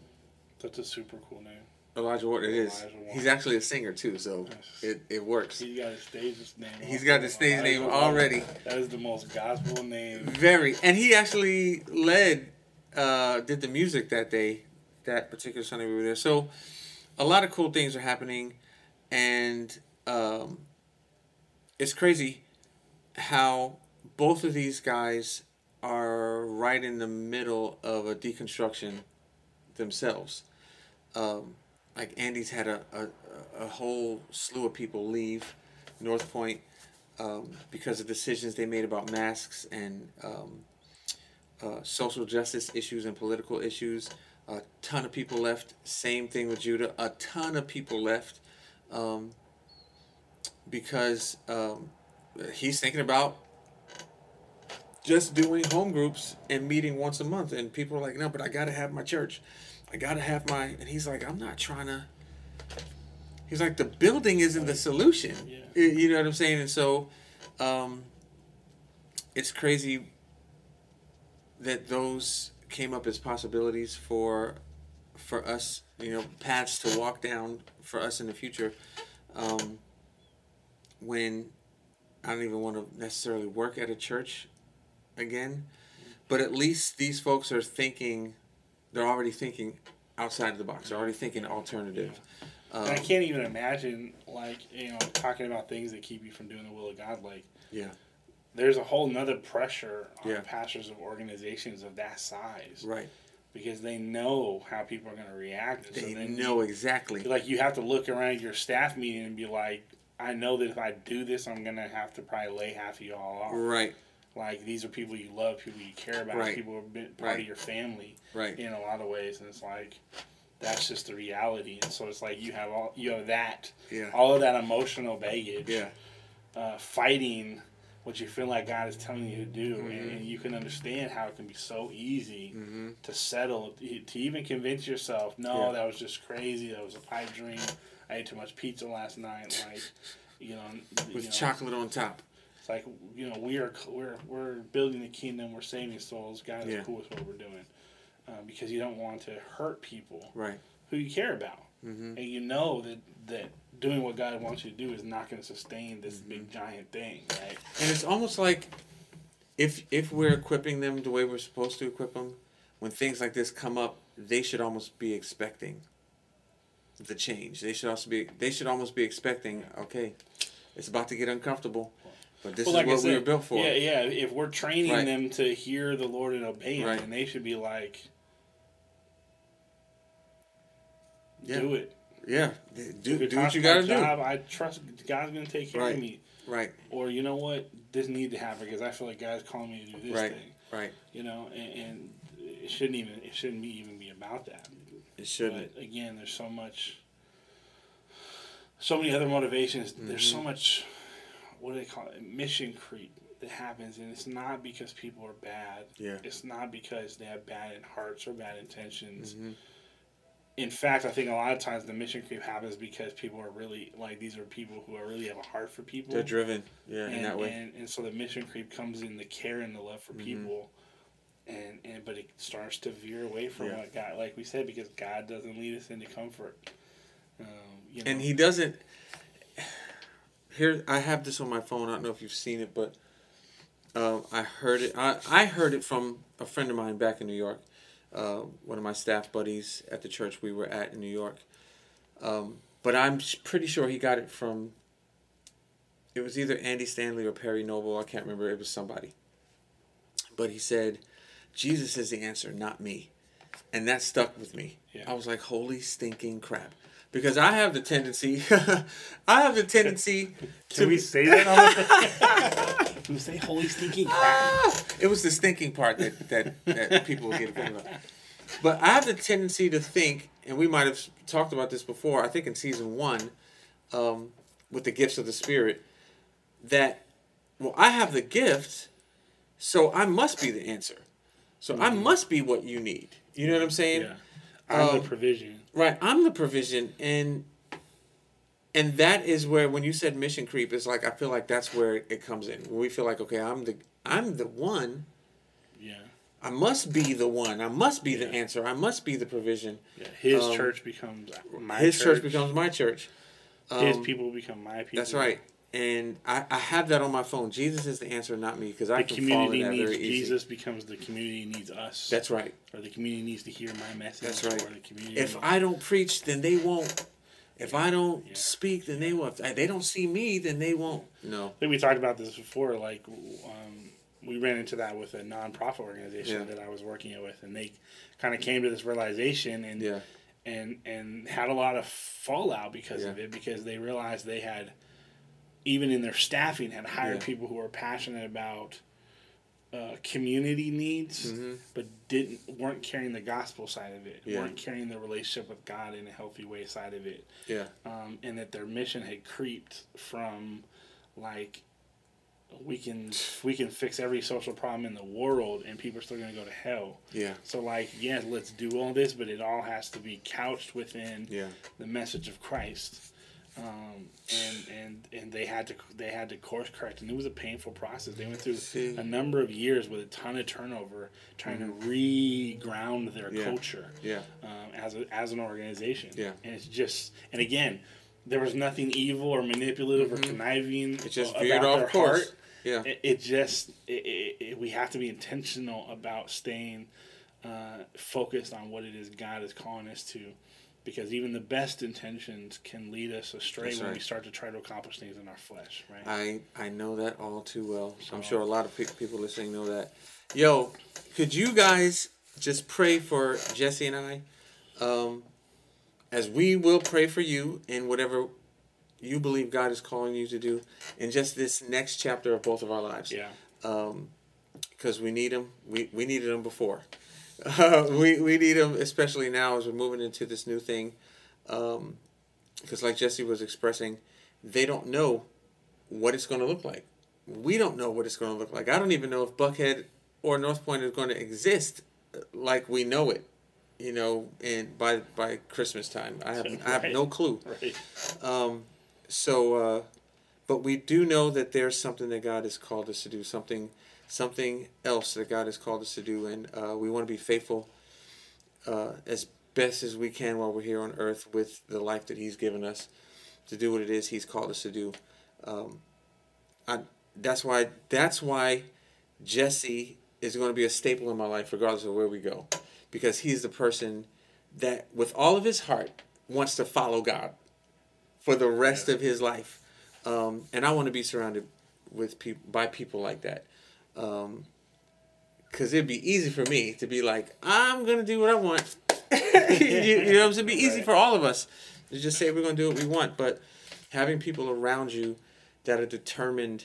That's a super cool name. Elijah Waters it is. Waters. He's actually a singer too, so it, it works. He got his stage name. He's got the stage name already. That is the most gospel name. Very, and he actually led, uh, did the music that day, that particular Sunday we were there. So, a lot of cool things are happening, and um, it's crazy how both of these guys are right in the middle of a deconstruction themselves. Um, like Andy's had a, a, a whole slew of people leave North Point um, because of decisions they made about masks and um, uh, social justice issues and political issues. A ton of people left. Same thing with Judah. A ton of people left um, because um, he's thinking about just doing home groups and meeting once a month. And people are like, no, but I got to have my church. I got to have my. And he's like, I'm not trying to. He's like, the building isn't the solution. Yeah. You know what I'm saying? And so, um, it's crazy that those came up as possibilities for for us, you know, paths to walk down for us in the future. Um, when I don't even want to necessarily work at a church again, but at least these folks are thinking, they're already thinking outside of the box. They're already thinking alternative. Um, I can't even imagine, like, you know, talking about things that keep you from doing the will of God. Like, yeah, there's a whole nother pressure on Yeah. pastors of organizations of that size right. because they know how people are going to react. And so They then know exactly. like you have to look around your staff meeting and be like, I know that if I do this, I'm gonna have to probably lay half of y'all off. Right, Like these are people you love, people you care about, Right. people who been part Right. of your family right. in a lot of ways, and it's like that's just the reality. And so it's like you have all you have that Yeah. all of that emotional baggage, Yeah. uh, fighting what you feel like God is telling you to do, Mm-hmm. and, and you can understand how it can be so easy Mm-hmm. to settle, to even convince yourself, no, Yeah. that was just crazy, that was a pipe dream. I ate too much pizza last night, like you know, you With know, chocolate on top. It's like you know we are we're we're building the kingdom, we're saving souls. God is Yeah. cool with what we're doing, uh, because you don't want to hurt people Right. who you care about, Mm-hmm. and you know that that doing what God wants you to do is not going to sustain this Mm-hmm. big giant thing, right? And it's almost like if if we're equipping them the way we're supposed to equip them, when things like this come up, they should almost be expecting the change. They should also be they should almost be expecting, okay, it's about to get uncomfortable, but this Well, is like what we were built for. Yeah, yeah. If we're training Right. them to hear the Lord and obey Him, Right. then they should be like, Yeah. do it. Yeah. Do, do what you gotta do. I trust God's going to take care Right. of me. Right. Or you know what, this need to happen because I feel like God's calling me to do this Right. thing. Right. You know, and, and it shouldn't even it shouldn't be even be about that. It shouldn't. But again, there's so much, so many other motivations. There's Mm-hmm. so much, what do they call it? Mission creep that happens, and it's not because people are bad. Yeah. It's not because they have bad hearts or bad intentions. Mm-hmm. In fact, I think a lot of times the mission creep happens because people are really like these are people who are really have a heart for people. They're driven. Yeah, in that way. And, and so the mission creep comes in the care and the love for Mm-hmm. people, and, and but it starts to veer away from Yeah. what God, like we said, because God doesn't lead us into comfort. Um, you know, and he doesn't here i have this on my phone i don't know if you've seen it but um, i heard it I, I heard it from a friend of mine back in new york uh, one of my staff buddies at the church we were at in new york um, but i'm pretty sure he got it from it was either andy stanley or perry noble i can't remember it was somebody but he said jesus is the answer not me and that stuck with me. Yeah. I was like, holy stinking crap. Because I have the tendency, I have the tendency to can we say that? On Can we say holy stinking crap? It was the stinking part that, that, that people would get offended about. But I have the tendency to think, and we might have talked about this before, I think in season one, um, with the gifts of the Spirit, that, well, I have the gift, so I must be the answer. So I must be what you need. You know what I'm saying? Yeah, I'm Um, the provision. Right, I'm the provision, and and that is where when you said mission creep, it's like I feel like that's where it comes in. When we feel like, okay, I'm the I'm the one. Yeah, I must be the one. I must be the answer. I must be the provision. yeah. His Um, church becomes my His church. church. becomes my church. His Um, people become my people. That's right. And I, I have that on my phone. Jesus is the answer, not me, because I The can fall in that needs very easy. Jesus becomes the community needs us. That's right. or the community needs to hear my message. That's right. Or the community. If I don't preach, then they won't. If I don't Yeah. speak, then they won't. If they don't see me, then they won't. No. I think we talked about this before. Like, um, we ran into that with a nonprofit organization Yeah. that I was working with, and they kind of came to this realization and Yeah. and and had a lot of fallout because of it because they realized they had even in their staffing had hired Yeah. people who were passionate about uh, community needs but didn't weren't carrying the gospel side of it Mm-hmm. Yeah. weren't carrying the relationship with god in a healthy way side of it Yeah. um, and that their mission had creeped from like we can we can fix every social problem in the world and people are still going to go to hell Yeah. so like yeah, let's do all this but it all has to be couched within Yeah. the message of christ um, and and and they had to they had to course correct and it was a painful process they went through See. a number of years with a ton of turnover trying to re-ground their Mm-hmm. Yeah. culture Yeah. um, as a, as an organization. Yeah. and it's just and again, there was nothing evil or manipulative or conniving. Mm-hmm. It just about veered off course. heart. Yeah. It, it just it, it, we have to be intentional about staying uh, focused on what it is God is calling us to. Because even the best intentions can lead us astray That's when we start to try to accomplish things in our flesh, right? I I know that all too well. I'm sure a lot of pe- people listening know that. Yo, could you guys just pray for Jesse and I, um, as we will pray for you in whatever you believe God is calling you to do in just this next chapter of both of our lives. yeah, because we need them. We, we needed them before. Uh, we, we need them especially now as we're moving into this new thing. Because, like Jesse was expressing, they don't know what it's going to look like. We don't know what it's going to look like. I don't even know if Buckhead or North Point is going to exist uh, like we know it. You know, and by by Christmas time, I have I have no clue. right. So, uh, but we do know that there's something that God has called us to do, something, something else that God has called us to do, and uh, we want to be faithful uh, as best as we can while we're here on earth with the life that He's given us to do what it is He's called us to do. Um, I, that's why. That's why Jesse is going to be a staple in my life, regardless of where we go, because he's the person that, with all of his heart, wants to follow God for the rest of his life. Um, and I want to be surrounded with people by people like that. Um, Cause it'd be easy for me to be like, I'm gonna do what I want. you, you know, it'd be easy Right. for all of us to just say we're gonna do what we want. But having people around you that are determined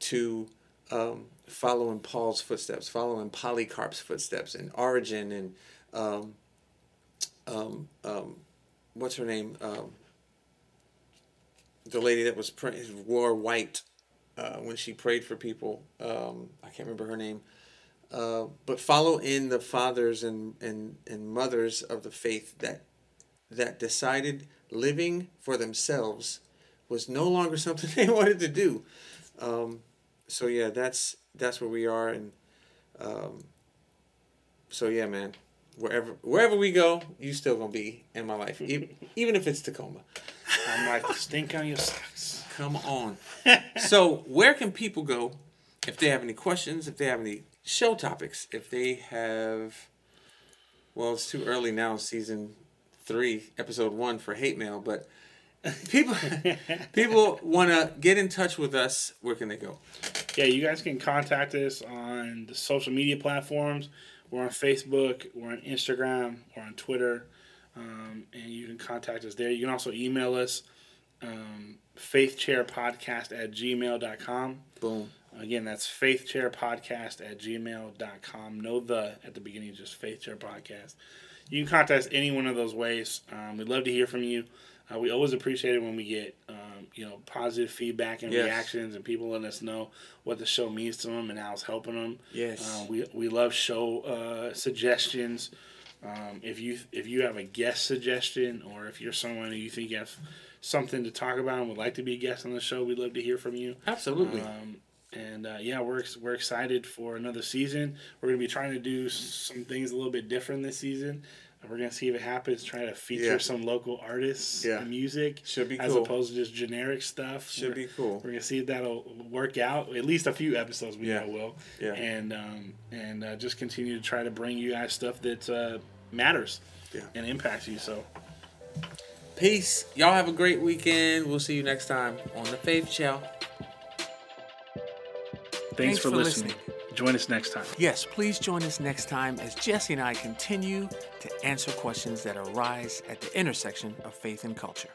to um, follow in Paul's footsteps, follow in Polycarp's footsteps, and Origen, and um, um, um, what's her name? Um, the lady that was pray- wore white uh, when she prayed for people. Um, I can't remember her name. Uh, but follow in the fathers and, and, and mothers of the faith that that decided living for themselves was no longer something they wanted to do. Um, so yeah, that's that's where we are, and um, so yeah, man. Wherever wherever we go, you still gonna be in my life, e- even if it's Tacoma. I'm like stink on your socks. Come on. so where can people go if they have any questions, if they have any show topics, if they have well, it's too early now, season three, episode one for hate mail, but people people wanna get in touch with us, where can they go? Yeah, you guys can contact us on the social media platforms. We're on Facebook, we're on Instagram, we're on Twitter, um, and you can contact us there. You can also email us, um, faithchairpodcast at gmail.com. Boom. Again, that's faithchairpodcast at gmail.com. No the at the beginning, just faithchair podcast. You can contact us any one of those ways. Um, we'd love to hear from you. Uh, we always appreciate it when we get um, you know positive feedback and Yes. reactions and people letting us know what the show means to them and how it's helping them. Yes. Uh, we, we love show uh, suggestions. Um, if you if you have a guest suggestion or if you're someone who you think have something to talk about and would like to be a guest on the show, we'd love to hear from you. Absolutely. Um, and uh, yeah, we're we're excited for another season. We're gonna be trying to do some things a little bit different this season. We're gonna see if it happens. Try to feature Yeah. some local artists Yeah. and music, Should be as cool. opposed to just generic stuff. Should We're- be cool. We're gonna see if that'll work out. At least a few episodes we Yeah. know will. Yeah. And um, and uh, just continue to try to bring you guys stuff that uh, matters Yeah. and impacts you. So Peace. Y'all have a great weekend. We'll see you next time on the Faith Show. thanks, Thanks for, for listening. listening. Join us next time. Yes, please join us next time as Jesse and I continue to answer questions that arise at the intersection of faith and culture.